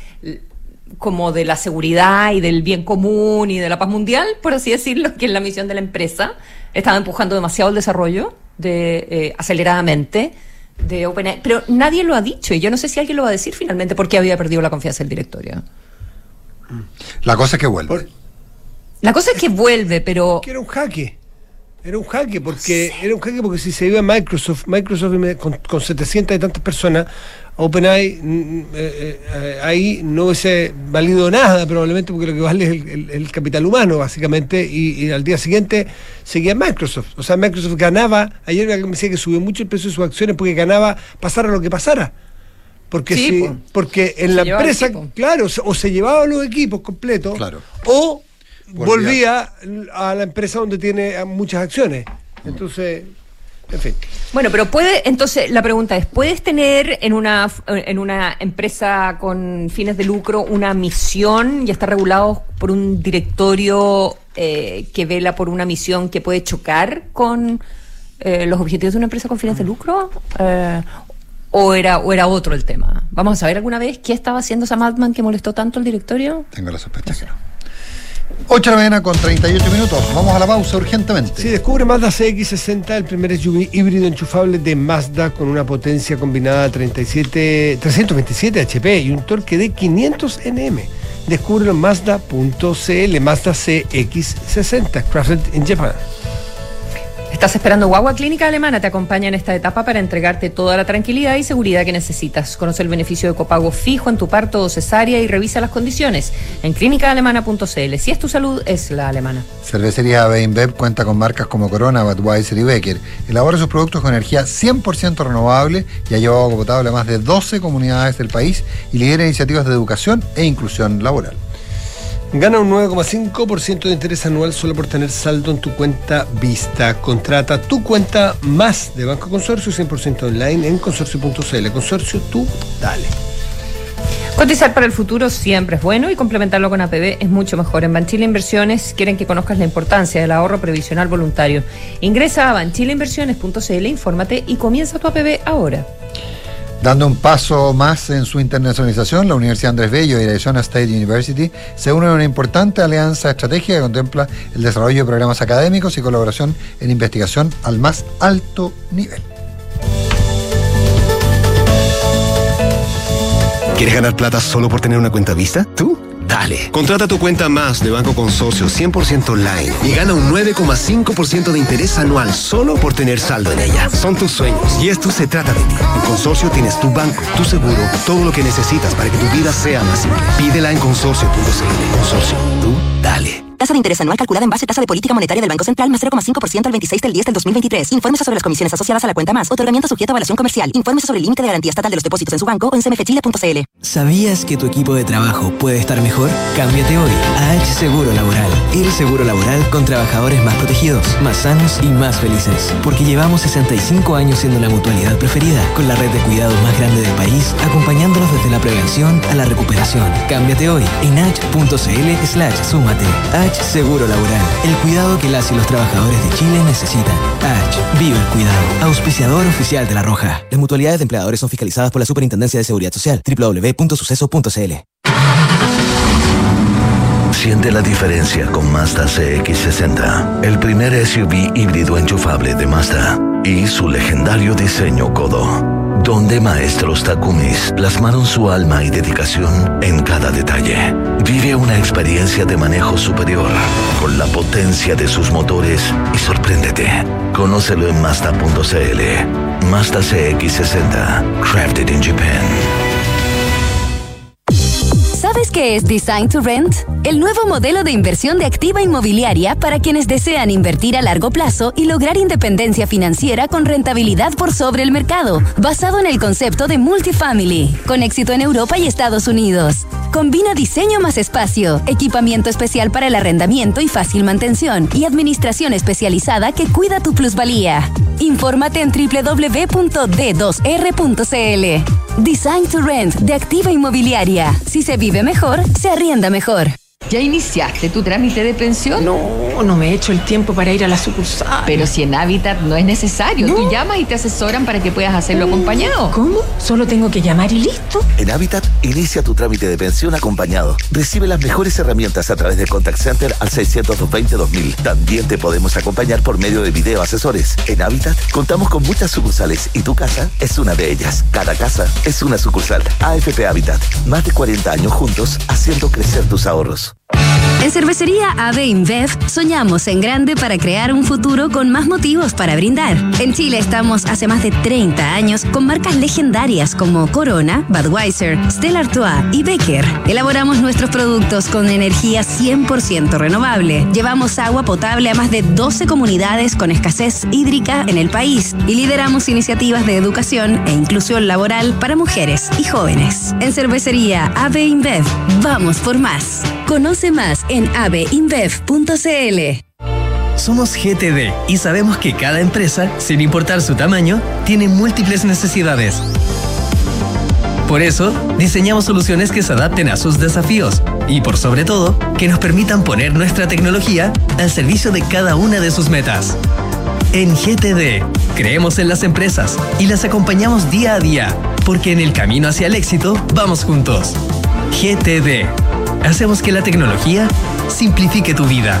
como de la seguridad y del bien común y de la paz mundial, por así decirlo, que es la misión de la empresa. Estaba empujando demasiado el desarrollo de eh, aceleradamente de OpenAI, pero nadie lo ha dicho y yo no sé si alguien lo va a decir finalmente porque había perdido la confianza del directorio. La cosa es que vuelve. La cosa es que vuelve, pero... Que era un jaque. Era un jaque, porque era un jaque porque si se iba a Microsoft, Microsoft con, con 700 y tantas personas, OpenAI eh, eh, ahí no hubiese valido nada probablemente porque lo que vale es el, capital humano básicamente y, al día siguiente seguía Microsoft. O sea, Microsoft ganaba, ayer me decía que subió mucho el precio de sus acciones porque ganaba pasara lo que pasara. Porque, si, porque en la empresa, claro, o se llevaba los equipos completos o volvía a la empresa donde tiene muchas acciones. Entonces... Bueno, pero puede, entonces la pregunta es, ¿puedes tener en una, en una empresa con fines de lucro una misión y estar regulado por un directorio eh, que vela por una misión que puede chocar con eh, los objetivos de una empresa con fines de lucro? Eh, o era, ¿O era otro el tema? ¿Vamos a saber alguna vez qué estaba haciendo esa Madman que molestó tanto al directorio? Tengo la sospecha que no. 8 de la mañana con 38 minutos. Vamos a la pausa urgentemente. Sí, descubre Mazda CX60, el primer SUV híbrido enchufable de Mazda con una potencia combinada 37, 327 HP y un torque de 500 Nm. Descúbrelo en Mazda.cl, Mazda CX60, crafted in Japan. Estás esperando Guagua Clínica Alemana te acompaña en esta etapa para entregarte toda la tranquilidad y seguridad que necesitas. Conoce el beneficio de copago fijo en tu parto o cesárea y revisa las condiciones en clínicaalemana.cl. Si es tu salud, es la alemana. Cervecería Beinbev cuenta con marcas como Corona, Budweiser y Becker. Elabora sus productos con energía 100% renovable y ha llevado agua potable a más de 12 comunidades del país y lidera iniciativas de educación e inclusión laboral. Gana un 9,5% de interés anual solo por tener saldo en tu cuenta Vista. Contrata tu cuenta más de Banco Consorcio 100% online en consorcio.cl. Consorcio, tú dale. Cotizar para el futuro siempre es bueno y complementarlo con APB es mucho mejor. En Banchile Inversiones quieren que conozcas la importancia del ahorro previsional voluntario. Ingresa a banchileinversiones.cl, infórmate y comienza tu APB ahora. Dando un paso más en su internacionalización, la Universidad Andrés Bello y la Arizona State University se unen a una importante alianza estratégica que contempla el desarrollo de programas académicos y colaboración en investigación al más alto nivel. ¿Quieres ganar plata solo por tener una cuenta vista? ¿Tú? Dale. Contrata tu cuenta más de Banco Consorcio 100% online y gana un 9,5% de interés anual solo por tener saldo en ella. Son tus sueños y esto se trata de ti. En Consorcio tienes tu banco, tu seguro, todo lo que necesitas para que tu vida sea más simple. Pídela en consorcio.cl. Consorcio, tú dale. Tasa de interés anual calculada en base a tasa de política monetaria del Banco Central más 0,5% al 26 del 10 del 2023. Informes sobre las comisiones asociadas a la cuenta más. Otorgamiento sujeto a evaluación comercial. Informes sobre el límite de garantía estatal de los depósitos en su banco o en cmfchile.cl. ¿Sabías que tu equipo de trabajo puede estar mejor? Cámbiate hoy a H Seguro Laboral. El seguro laboral con trabajadores más protegidos, más sanos y más felices. Porque llevamos 65 años siendo la mutualidad preferida, con la red de cuidados más grande del país, acompañándolos desde la prevención a la recuperación. Cámbiate hoy en h.cl slash súmate. Seguro Laboral. El cuidado que las y los trabajadores de Chile necesitan. H. Vive el cuidado. Auspiciador oficial de La Roja. Las mutualidades de empleadores son fiscalizadas por la Superintendencia de Seguridad Social. www.suceso.cl Siente la diferencia con Mazda CX60, el primer SUV híbrido enchufable de Mazda y su legendario diseño Kodo donde maestros Takumis plasmaron su alma y dedicación en cada detalle. Vive una experiencia de manejo superior con la potencia de sus motores y sorpréndete. Conócelo en Mazda.cl. Mazda CX60, crafted in Japan. ¿Sabes qué es Design to Rent? El nuevo modelo de inversión de activa inmobiliaria para quienes desean invertir a largo plazo y lograr independencia financiera con rentabilidad por sobre el mercado, basado en el concepto de multifamily, con éxito en Europa y Estados Unidos. Combina diseño más espacio, equipamiento especial para el arrendamiento y fácil mantención, y administración especializada que cuida tu plusvalía. Infórmate en www.d2r.cl. Design to Rent de Activa Inmobiliaria. Si se vive mejor, se arrienda mejor. ¿Ya iniciaste tu trámite de pensión? No, no me he hecho el tiempo para ir a la sucursal. Pero si en Habitat no es necesario, tú llamas y te asesoran para que puedas hacerlo acompañado. ¿Cómo? Solo tengo que llamar y listo. En Habitat, inicia tu trámite de pensión acompañado. Recibe las mejores herramientas a través de Contact Center al 620-2000. También te podemos acompañar por medio de video asesores. En Habitat, contamos con muchas sucursales y tu casa es una de ellas. Cada casa es una sucursal. AFP Habitat. Más de 40 años juntos haciendo crecer tus ahorros. En Cervecería AB InBev soñamos en grande para crear un futuro con más motivos para brindar. En Chile estamos hace más de 30 años con marcas legendarias como Corona, Budweiser, Stella Artois y Becker. Elaboramos nuestros productos con energía 100% renovable. Llevamos agua potable a más de 12 comunidades con escasez hídrica en el país y lideramos iniciativas de educación e inclusión laboral para mujeres y jóvenes. En Cervecería AB InBev, vamos por más. Conoce más en aveinbev.cl. Somos GTD y sabemos que cada empresa, sin importar su tamaño, tiene múltiples necesidades. Por eso, diseñamos soluciones que se adapten a sus desafíos y, por sobre todo, que nos permitan poner nuestra tecnología al servicio de cada una de sus metas. En GTD, creemos en las empresas y las acompañamos día a día, porque en el camino hacia el éxito vamos juntos. GTD Hacemos que la tecnología simplifique tu vida.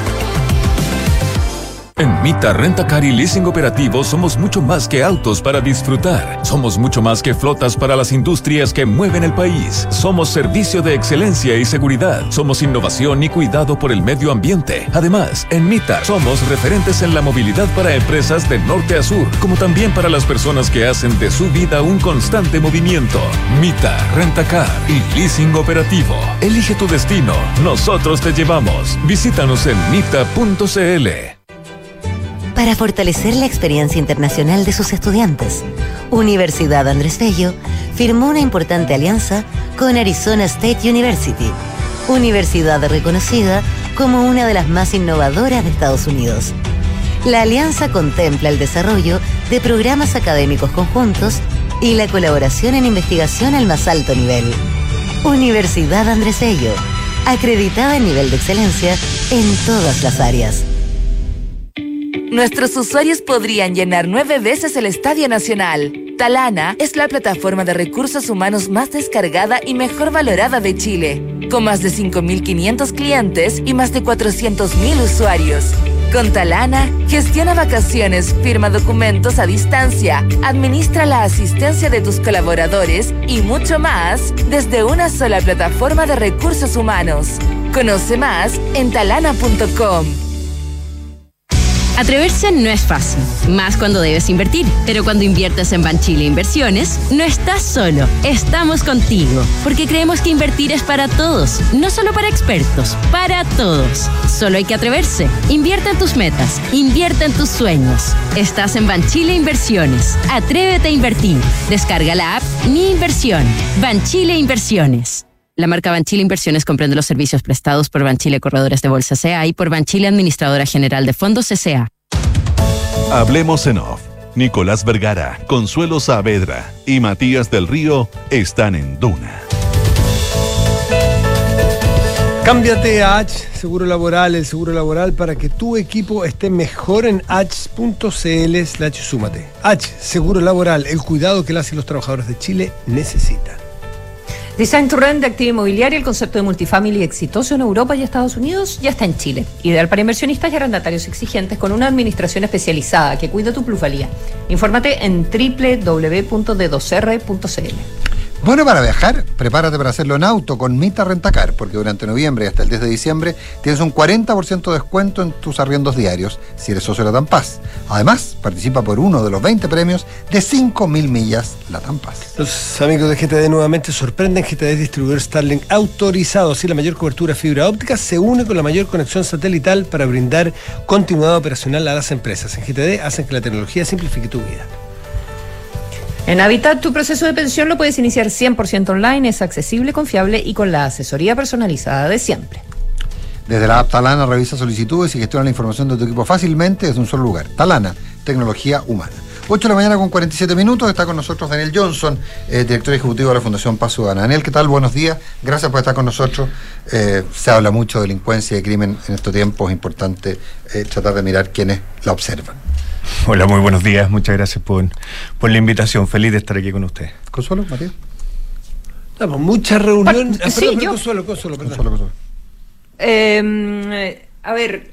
En Mita Renta Car y Leasing Operativo somos mucho más que autos para disfrutar. Somos mucho más que flotas para las industrias que mueven el país. Somos servicio de excelencia y seguridad. Somos innovación y cuidado por el medio ambiente. Además, en Mita somos referentes en la movilidad para empresas de norte a sur, como también para las personas que hacen de su vida un constante movimiento. Mita Renta Car y Leasing Operativo. Elige tu destino. Nosotros te llevamos. Visítanos en mita.cl para fortalecer la experiencia internacional de sus estudiantes. Universidad Andrés Bello firmó una importante alianza con Arizona State University, universidad reconocida como una de las más innovadoras de Estados Unidos. La alianza contempla el desarrollo de programas académicos conjuntos y la colaboración en investigación al más alto nivel. Universidad Andrés Bello, acreditada en nivel de excelencia en todas las áreas. Nuestros usuarios podrían llenar nueve veces el Estadio Nacional. Talana es la plataforma de recursos humanos más descargada y mejor valorada de Chile, con más de 5.500 clientes y más de 400.000 usuarios. Con Talana, gestiona vacaciones, firma documentos a distancia, administra la asistencia de tus colaboradores y mucho más desde una sola plataforma de recursos humanos. Conoce más en talana.com. Atreverse no es fácil, más cuando debes invertir. Pero cuando inviertes en Banchile Inversiones, no estás solo, estamos contigo. Porque creemos que invertir es para todos, no solo para expertos, para todos. Solo hay que atreverse. Invierte en tus metas, invierte en tus sueños. Estás en Banchile Inversiones. Atrévete a invertir. Descarga la app Mi Inversión. Banchile Inversiones. La marca Banchile Inversiones comprende los servicios prestados por Banchile Corredores de Bolsa CA y por Banchile Administradora General de Fondos CA. Hablemos en off. Nicolás Vergara, Consuelo Saavedra y Matías del Río están en Duna. Cámbiate a H Seguro Laboral, el seguro laboral para que tu equipo esté mejor en h.cl slash súmate. H, Seguro Laboral, el cuidado que las y los trabajadores de Chile necesitan. Design to Rent de actividad inmobiliaria, el concepto de multifamily exitoso en Europa y Estados Unidos, ya está en Chile. Ideal para inversionistas y arrendatarios exigentes con una administración especializada que cuida tu plusvalía. Infórmate en www.d2r.cl. Bueno, para viajar, prepárate para hacerlo en auto con Mita Rentacar, porque durante noviembre y hasta el 10 de diciembre tienes un 40% de descuento en tus arriendos diarios si eres socio de la Tampaz. Además, participa por uno de los 20 premios de 5.000 millas la Tampaz. Los amigos de GTD nuevamente sorprenden. GTD distribuidor Starlink autorizado, así la mayor cobertura fibra óptica se une con la mayor conexión satelital para brindar continuidad operacional a las empresas. En GTD hacen que la tecnología simplifique tu vida. En Habitat, tu proceso de pensión lo puedes iniciar 100% online, es accesible, confiable y con la asesoría personalizada de siempre. Desde la app Talana revisa solicitudes y gestiona la información de tu equipo fácilmente desde un solo lugar. Talana, tecnología humana. 8 de la mañana con 47 minutos, está con nosotros Daniel Johnson, eh, director ejecutivo de la Fundación Paz Ciudadana. Daniel, ¿qué tal? Buenos días, gracias por estar con nosotros. Eh, se habla mucho de delincuencia y de crimen en estos tiempos, es importante eh, tratar de mirar quienes la observan. Hola, muy buenos días. Muchas gracias por, por la invitación. Feliz de estar aquí con usted. Consuelo, Matías. Estamos, mucha reunión. Ah, sí, yo... Consuelo, Consuelo, Consuelo, em, a ver,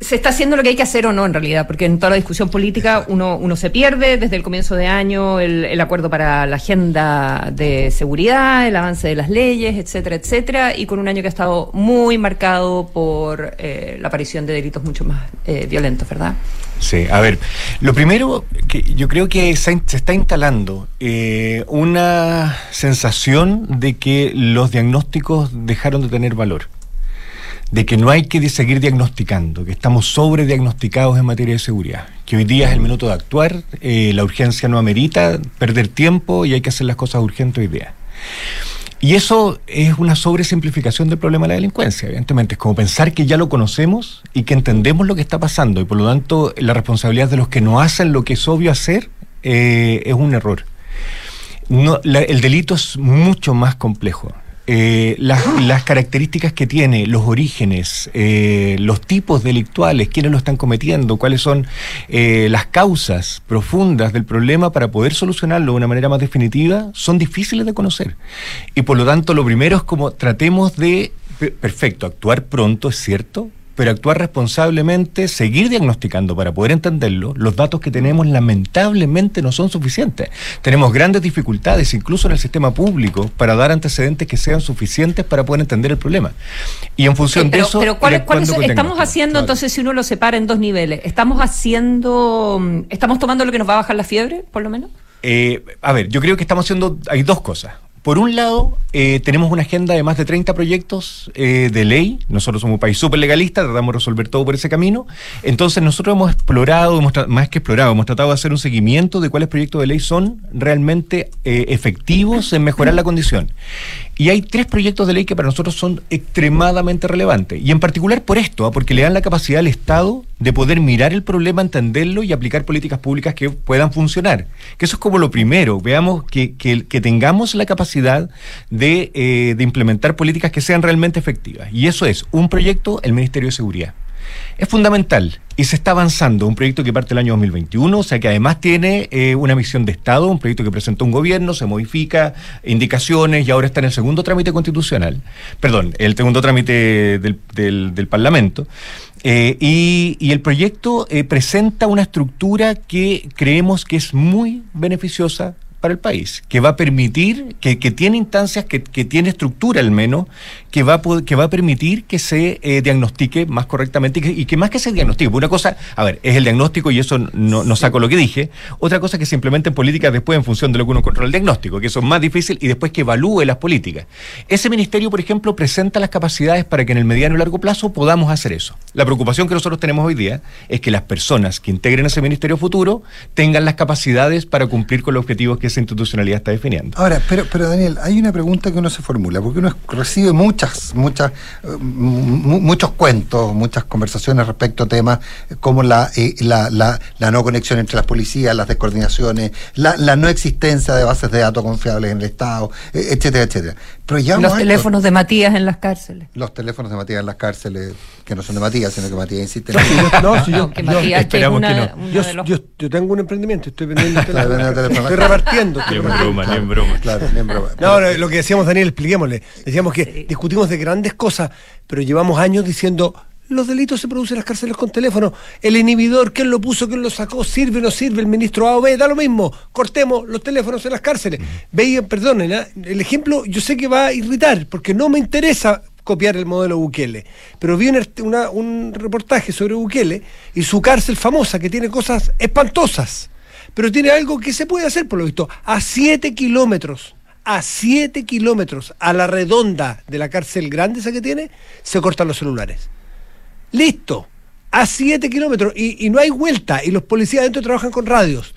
se está haciendo lo que hay que hacer o no en realidad, porque en toda la discusión política uno, uno se pierde desde el comienzo de año, el, acuerdo para la agenda de seguridad, el avance de las leyes, etcétera, etcétera, y con un año que ha estado muy marcado por eh, la aparición de delitos mucho más eh, violentos, ¿verdad? Sí, a ver, lo primero que yo creo que se, está instalando eh, una sensación de que los diagnósticos dejaron de tener valor de que no hay que seguir diagnosticando, que estamos sobrediagnosticados en materia de seguridad, que hoy día es el minuto de actuar, eh, la urgencia no amerita perder tiempo y hay que hacer las cosas urgentes hoy día. Y eso es una sobresimplificación del problema de la delincuencia, evidentemente. Es como pensar que ya lo conocemos y que entendemos lo que está pasando y por lo tanto la responsabilidad de los que no hacen lo que es obvio hacer eh, es un error. No, el delito es mucho más complejo. Eh, las, características que tiene, los orígenes, eh, los tipos delictuales, quiénes lo están cometiendo, cuáles son eh, las causas profundas del problema para poder solucionarlo de una manera más definitiva, son difíciles de conocer. Y por lo tanto, lo primero es como tratemos de, perfecto, actuar pronto, es cierto, pero actuar responsablemente, seguir diagnosticando para poder entenderlo, los datos que tenemos lamentablemente no son suficientes. Tenemos grandes dificultades, incluso en el sistema público, para dar antecedentes que sean suficientes para poder entender el problema. Y en función de eso... Pero ¿cuál, estamos haciendo entonces si uno lo separa en dos niveles? ¿Estamos haciendo, estamos tomando lo que nos va a bajar la fiebre, por lo menos? Eh, a ver, yo creo que estamos haciendo, hay dos cosas. Por un lado, eh, tenemos una agenda de más de 30 proyectos eh, de ley. Nosotros somos un país súper legalista, tratamos de resolver todo por ese camino. Entonces, nosotros hemos explorado, más que explorado, hemos tratado de hacer un seguimiento de cuáles proyectos de ley son realmente eh, efectivos en mejorar la condición. Y hay tres proyectos de ley que para nosotros son extremadamente relevantes. Y en particular por esto, ¿ah? porque le dan la capacidad al Estado de poder mirar el problema, entenderlo y aplicar políticas públicas que puedan funcionar. Que eso es como lo primero. Veamos que, que, tengamos la capacidad eh, de implementar políticas que sean realmente efectivas. Y eso es un proyecto, el Ministerio de Seguridad. Es fundamental y se está avanzando. Un proyecto que parte el año 2021, o sea que además tiene eh, una misión de Estado, un proyecto que presentó un gobierno, se modifica, indicaciones y ahora está en el segundo trámite constitucional, perdón, el segundo trámite del, del, Parlamento. Eh, y, y, el proyecto eh, presenta una estructura que creemos que es muy beneficiosa para el país, que va a permitir, que, que tiene instancias, que, que, tiene estructura al menos, que va a, que va a permitir que se eh, diagnostique más correctamente y que, más que se diagnostique. Una cosa, a ver, es el diagnóstico y eso no, no saco lo que dije. Otra cosa es que se implementen políticas después en función de lo que uno controla el diagnóstico, que eso es más difícil, y después que evalúe las políticas. Ese ministerio, por ejemplo, presenta las capacidades para que en el mediano y largo plazo podamos hacer eso. La preocupación que nosotros tenemos hoy día es que las personas que integren ese ministerio futuro tengan las capacidades para cumplir con los objetivos que esa institucionalidad está definiendo. Ahora, pero, pero Daniel, hay una pregunta que uno se formula, porque uno recibe muchas, muchas, muchos cuentos, muchas conversaciones respecto a temas como la, eh, la, la, no conexión entre las policías, las descoordinaciones, la, la no existencia de bases de datos confiables en el Estado, eh, etcétera, etcétera. Pero ya los teléfonos de Matías en las cárceles. Los teléfonos de Matías en las cárceles, que no son de Matías, sino que Matías insiste en no, si yo, que Matías esperamos que, no. Yo, yo, yo, tengo un emprendimiento, estoy vendiendo teléfonos. estoy repartiendo. Ni en broma, ni en broma. Claro, ni en broma. No, lo que decíamos, Daniel, expliquémosle. Decíamos que discutimos de grandes cosas, pero llevamos años diciendo los delitos se producen en las cárceles con teléfono. El inhibidor, ¿quién lo puso? ¿Quién lo sacó? ¿Sirve o no sirve? El ministro A o B, da lo mismo. Cortemos los teléfonos en las cárceles. Veía, perdonen, ¿eh? el ejemplo yo sé que va a irritar, porque no me interesa copiar el modelo Bukele. Pero vi un reportaje sobre Bukele y su cárcel famosa, que tiene cosas espantosas, pero tiene algo que se puede hacer, por lo visto, a 7 kilómetros a 7 kilómetros a la redonda de la cárcel grande esa que tiene, se cortan los celulares. Listo. A 7 kilómetros. Y, no hay vuelta. Y los policías adentro trabajan con radios.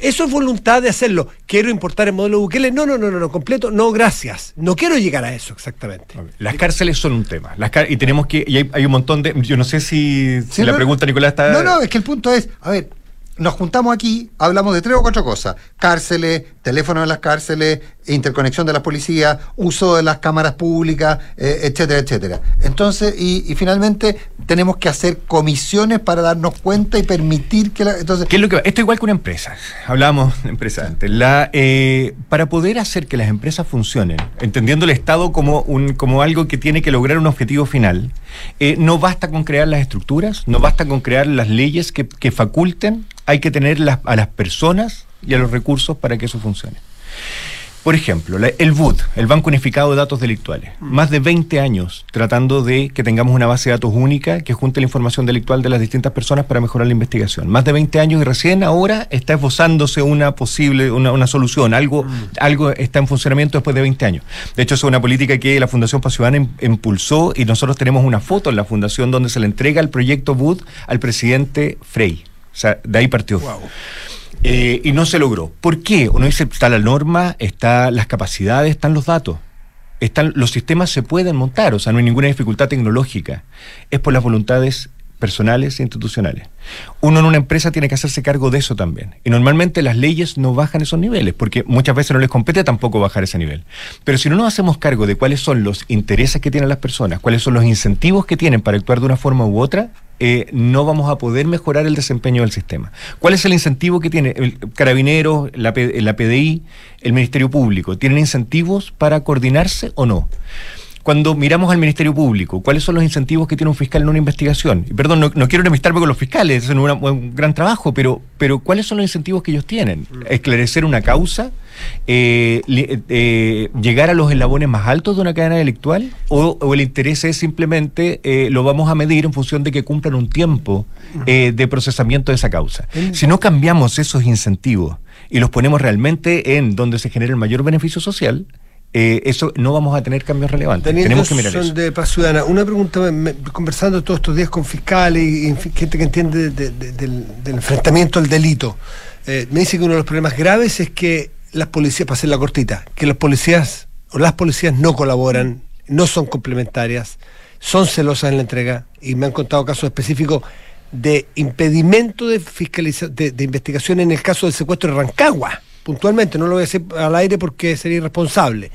Eso es voluntad de hacerlo. Quiero importar el modelo Bukele. No, no, no, no, no, completo. No, gracias. No quiero llegar a eso exactamente. Las cárceles son un tema. Las y tenemos que. Y hay, un montón de. Yo no sé si, la pregunta, Nicolás, está. No, no, es que el punto es. A ver, nos juntamos aquí, hablamos de tres o cuatro cosas. Cárceles, teléfono en las cárceles, interconexión de la policía, uso de las cámaras públicas, eh, etcétera, etcétera. Entonces, y, finalmente tenemos que hacer comisiones para darnos cuenta y permitir que la... Entonces, ¿Qué es lo que Esto igual que una empresa. Hablábamos de empresa antes. La, eh, para poder hacer que las empresas funcionen, entendiendo el Estado como, un, como algo que tiene que lograr un objetivo final, eh, no basta con crear las estructuras, no basta con crear las leyes que, que faculten, hay que tener a las personas y a los recursos para que eso funcione. Por ejemplo, el BUD, el Banco Unificado de Datos Delictuales, mm. más de 20 años tratando de que tengamos una base de datos única que junte la información delictual de las distintas personas para mejorar la investigación. Más de 20 años y recién ahora está esbozándose una posible, una, solución, algo, mm. algo está en funcionamiento después de 20 años. De hecho, es una política que la Fundación Paz impulsó y nosotros tenemos una foto en la Fundación donde se le entrega el proyecto BUD al presidente Frey. O sea, de ahí partió. Eh, y no se logró. ¿Por qué? Uno está la norma, están las capacidades, están los datos. Están, los sistemas se pueden montar, o sea, no hay ninguna dificultad tecnológica. Es por las voluntades personales e institucionales. Uno en una empresa tiene que hacerse cargo de eso también. Y normalmente las leyes no bajan esos niveles, porque muchas veces no les compete tampoco bajar ese nivel. Pero si no nos hacemos cargo de cuáles son los intereses que tienen las personas, cuáles son los incentivos que tienen para actuar de una forma u otra, eh, no vamos a poder mejorar el desempeño del sistema. ¿Cuál es el incentivo que tiene el Carabineros, la, la PDI, el Ministerio Público? ¿Tienen incentivos para coordinarse o no? Cuando miramos al Ministerio Público, ¿cuáles son los incentivos que tiene un fiscal en una investigación? Y perdón, no, quiero enemistarme con los fiscales, es un gran trabajo, pero, pero ¿cuáles son los incentivos que ellos tienen? Mm. Esclarecer una causa, eh, eh, llegar a los eslabones más altos de una cadena delictual o, el interés es simplemente eh, lo vamos a medir en función de que cumplan un tiempo de procesamiento de esa causa. Si no cambiamos esos incentivos y los ponemos realmente en donde se genera el mayor beneficio social, eh, eso no vamos a tener cambios relevantes. Tenemos que mirar eso. de Paz Ciudadana, una pregunta, conversando todos estos días con fiscales y, gente que entiende del, enfrentamiento al delito, eh, me dice que uno de los problemas graves es que las policías, para hacer la cortita, que los policías o las policías no colaboran, no son complementarias, son celosas en la entrega y me han contado casos específicos de impedimento de, de, investigación en el caso del secuestro de Rancagua, puntualmente, no lo voy a hacer al aire porque sería irresponsable.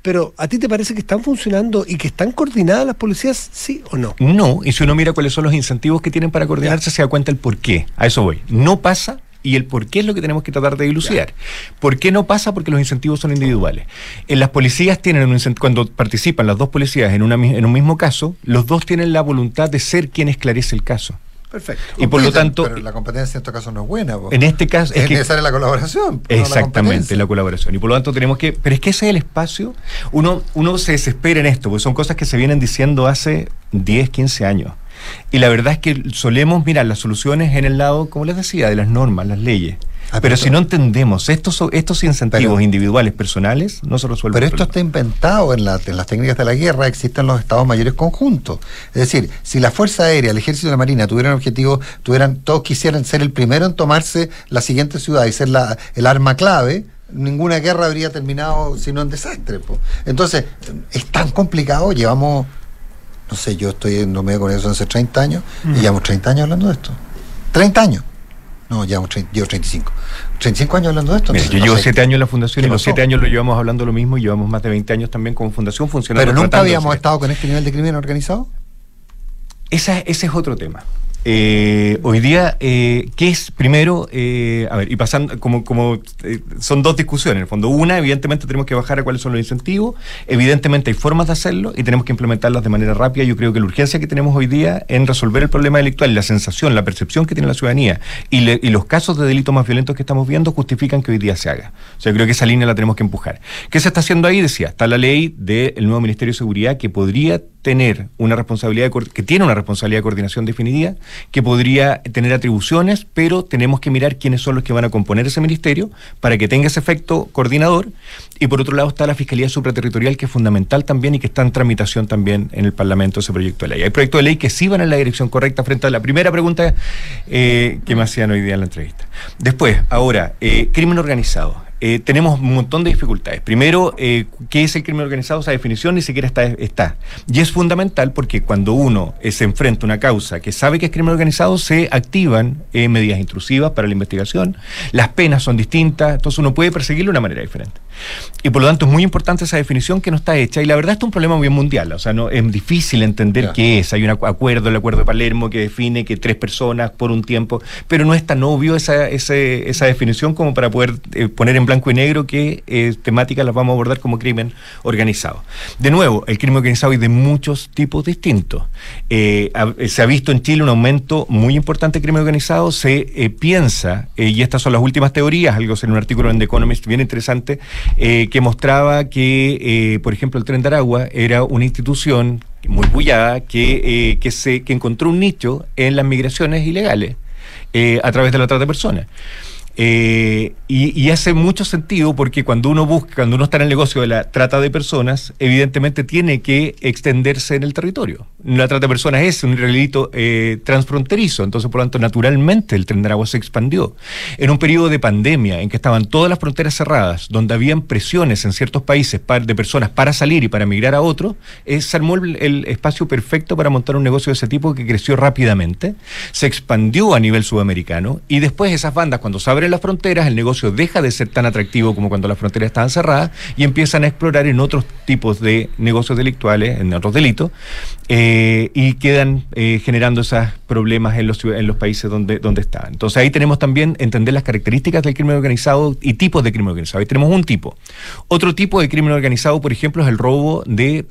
Pero ¿a ti te parece que están funcionando y que están coordinadas las policías, sí o no? No, y si uno mira cuáles son los incentivos que tienen para coordinarse, se da cuenta el por qué. A eso voy. No pasa y el por qué es lo que tenemos que tratar de dilucidar. ¿Por qué no pasa? Porque los incentivos son individuales. En las policías tienen un cuando participan las dos policías en, una, en un mismo caso, los dos tienen la voluntad de ser quien esclarece el caso. Perfecto. Y por lo tanto. Pero la competencia en este caso no es buena. En este caso. Es, necesaria la colaboración. Exactamente, la, colaboración. Y por lo tanto tenemos que. Pero es que ese es el espacio. Uno, uno se desespera en esto, porque son cosas que se vienen diciendo hace 10, 15 años. Y la verdad es que solemos mirar las soluciones en el lado, como les decía, de las normas, las leyes. Ah, pero, si no entendemos estos, estos incentivos individuales, personales, no se resuelve. Pero esto está inventado en, las técnicas de la guerra, existen los estados mayores conjuntos. Es decir, si la Fuerza Aérea, el Ejército y la Marina tuvieran objetivo, tuvieran, todos quisieran ser el primero en tomarse la siguiente ciudad y ser la, el arma clave, ninguna guerra habría terminado sino en desastre. Entonces, es tan complicado, llevamos no sé, yo estoy en medio con eso hace 30 años y mm. llevamos 30 años hablando de esto. 30 años. No, llevamos 35. 35 años hablando de esto. yo llevo 7 años en la fundación y los 7 años lo llevamos hablando lo mismo y llevamos más de 20 años también como fundación funcionando. Pero nunca habíamos estado con este nivel de crimen organizado. Esa, ese es otro tema. Eh, hoy día, eh, ¿qué es primero? Eh, a ver, y pasando, como, como eh, son dos discusiones, en el fondo. Una, evidentemente tenemos que bajar a cuáles son los incentivos, evidentemente hay formas de hacerlo y tenemos que implementarlas de manera rápida. Yo creo que la urgencia que tenemos hoy día en resolver el problema delictual la sensación, la percepción que tiene la ciudadanía y, y los casos de delitos más violentos que estamos viendo justifican que hoy día se haga. O sea, yo creo que esa línea la tenemos que empujar. ¿Qué se está haciendo ahí? Decía, está la ley del nuevo Ministerio de Seguridad que podría tener una responsabilidad, que tiene una responsabilidad de coordinación definida, que podría tener atribuciones, pero tenemos que mirar quiénes son los que van a componer ese ministerio para que tenga ese efecto coordinador. Y por otro lado está la Fiscalía Supraterritorial, que es fundamental también y que está en tramitación también en el Parlamento ese proyecto de ley. Hay proyectos de ley que sí van en la dirección correcta frente a la primera pregunta eh, que me hacían hoy día en la entrevista. Después, ahora, eh, crimen organizado. Eh, tenemos un montón de dificultades. Primero, eh, ¿qué es el crimen organizado? Esa definición ni siquiera está, está. Y es fundamental porque cuando uno eh, se enfrenta a una causa que sabe que es crimen organizado, se activan medidas intrusivas para la investigación, las penas son distintas, entonces uno puede perseguirlo de una manera diferente. Y por lo tanto es muy importante esa definición que no está hecha. Y la verdad es un problema muy mundial. O sea, no es difícil entender qué es. Hay un acuerdo, el acuerdo de Palermo, que define que tres personas por un tiempo, pero no es tan obvio esa, esa definición como para poder eh, poner en blanco y negro qué eh, temáticas las vamos a abordar como crimen organizado. De nuevo, el crimen organizado es de muchos tipos distintos. Eh, se ha visto en Chile un aumento muy importante de crimen organizado. Se piensa, y estas son las últimas teorías, algo en un artículo en The Economist bien interesante, eh, que mostraba que, eh, por ejemplo, el Tren de Aragua era una institución muy bullada que, eh, que, se, que encontró un nicho en las migraciones ilegales a través de la trata de personas. Eh, y, hace mucho sentido porque cuando uno busca, cuando uno está en el negocio de la trata de personas, evidentemente tiene que extenderse en el territorio. La trata de personas es un delito eh, transfronterizo, entonces por lo tanto naturalmente el tren de agua se expandió. En un periodo de pandemia en que estaban todas las fronteras cerradas, donde habían presiones en ciertos países de personas para salir y para migrar a otros, eh, se armó el, el espacio perfecto para montar un negocio de ese tipo que creció rápidamente, se expandió a nivel sudamericano y después esas bandas cuando se abren las fronteras, el negocio deja de ser tan atractivo como cuando las fronteras estaban cerradas y empiezan a explorar en otros tipos de negocios delictuales, en otros delitos, eh, y quedan eh, generando esos problemas en los, en los países donde, donde están. Entonces ahí tenemos también entender las características del crimen organizado y tipos de crimen organizado. Ahí tenemos un tipo. Otro tipo de crimen organizado, por ejemplo, es el robo de,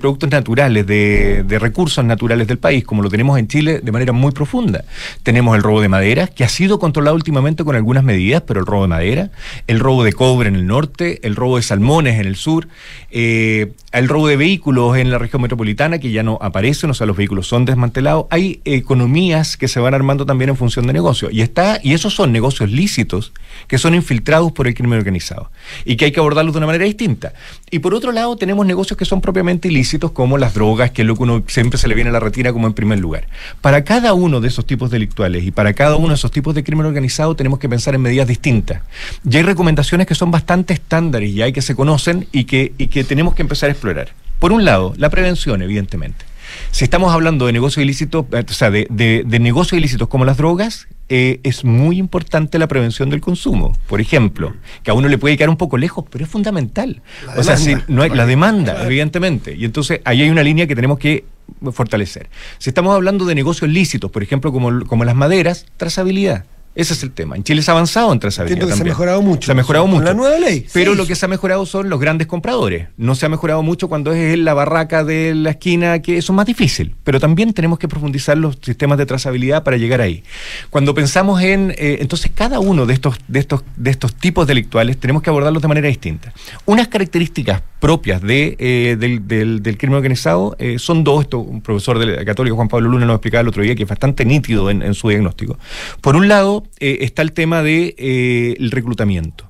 productos naturales, de, de recursos naturales del país, como lo tenemos en Chile de manera muy profunda. Tenemos el robo de madera, que ha sido controlado últimamente con algunas medidas, pero el robo de madera, el robo de cobre en el norte, el robo de salmones en el sur, eh, el robo de vehículos en la región metropolitana que ya no aparecen, o sea, los vehículos son desmantelados. Hay economías que se van armando también en función de negocios. Y está, y esos son negocios lícitos que son infiltrados por el crimen organizado. Y que hay que abordarlos de una manera distinta. Y por otro lado, tenemos negocios que son propiamente ilícitos, como las drogas, que es lo que uno siempre se le viene a la retina como en primer lugar. Para cada uno de esos tipos delictuales y para cada uno de esos tipos de crimen organizado tenemos que pensar en medidas distintas. Y hay recomendaciones que son bastante estándares y hay que se conocen y que, y que tenemos que empezar a explorar. Por un lado, la prevención, evidentemente. Si estamos hablando de negocios ilícitos, eh, o sea, de, de, negocios ilícitos como las drogas, eh, es muy importante la prevención del consumo. Por ejemplo, que a uno le puede quedar un poco lejos, pero es fundamental. o sea, si no hay, la demanda, evidentemente. Y entonces ahí hay una línea que tenemos que fortalecer. Si estamos hablando de negocios lícitos, por ejemplo, como, como las maderas, trazabilidad. Ese es el tema. En Chile se ha avanzado en trazabilidad. Que se ha mejorado mucho. Se ha mejorado mucho. la nueva ley. Pero lo que se ha mejorado son los grandes compradores. No se ha mejorado mucho cuando es la barraca de la esquina, que eso es más difícil. Pero también tenemos que profundizar los sistemas de trazabilidad para llegar ahí. Cuando pensamos en. Eh, entonces, cada uno de estos, de, estos, de estos tipos delictuales tenemos que abordarlos de manera distinta. Unas características propias de, eh, del, del, crimen organizado eh, son dos. Esto, un profesor de la Católica, Juan Pablo Luna, nos explicaba el otro día, que es bastante nítido en, en su diagnóstico. Por un lado, eh, está el tema del de, eh, reclutamiento.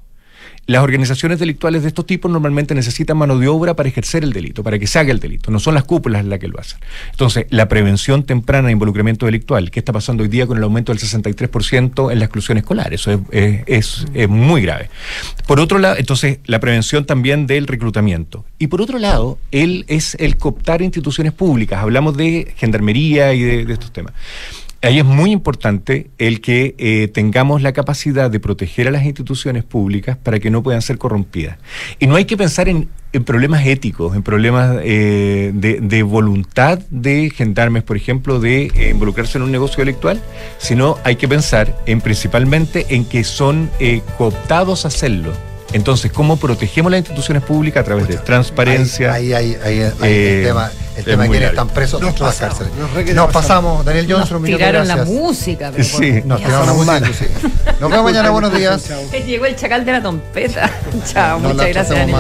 Las organizaciones delictuales de estos tipos normalmente necesitan mano de obra para ejercer el delito, para que se haga el delito. No son las cúpulas las que lo hacen. Entonces, la prevención temprana de involucramiento delictual, ¿qué está pasando hoy día con el aumento del 63% en la exclusión escolar? Eso es, es, es, muy grave. Por otro lado, entonces, la prevención también del reclutamiento. Y por otro lado, él es el cooptar instituciones públicas. Hablamos de gendarmería y de estos temas. Ahí es muy importante el que eh, tengamos la capacidad de proteger a las instituciones públicas para que no puedan ser corrompidas. Y no hay que pensar en, problemas éticos, en problemas eh, de, voluntad de gendarmes, por ejemplo, de eh, involucrarse en un negocio electoral, sino hay que pensar en principalmente en que son cooptados a hacerlo entonces, ¿cómo protegemos las instituciones públicas a través de transparencia? Ahí, ahí, ahí, el eh, tema, el tema de quienes están presos nos pasamos, Nos, pasamos, Daniel Johnson, nos tiraron la música. Pero sí, nos tiraron la música. Sí. Nos vemos mañana, buenos días. Llegó el chacal de la trompeta. Chao, muchas gracias, Daniel.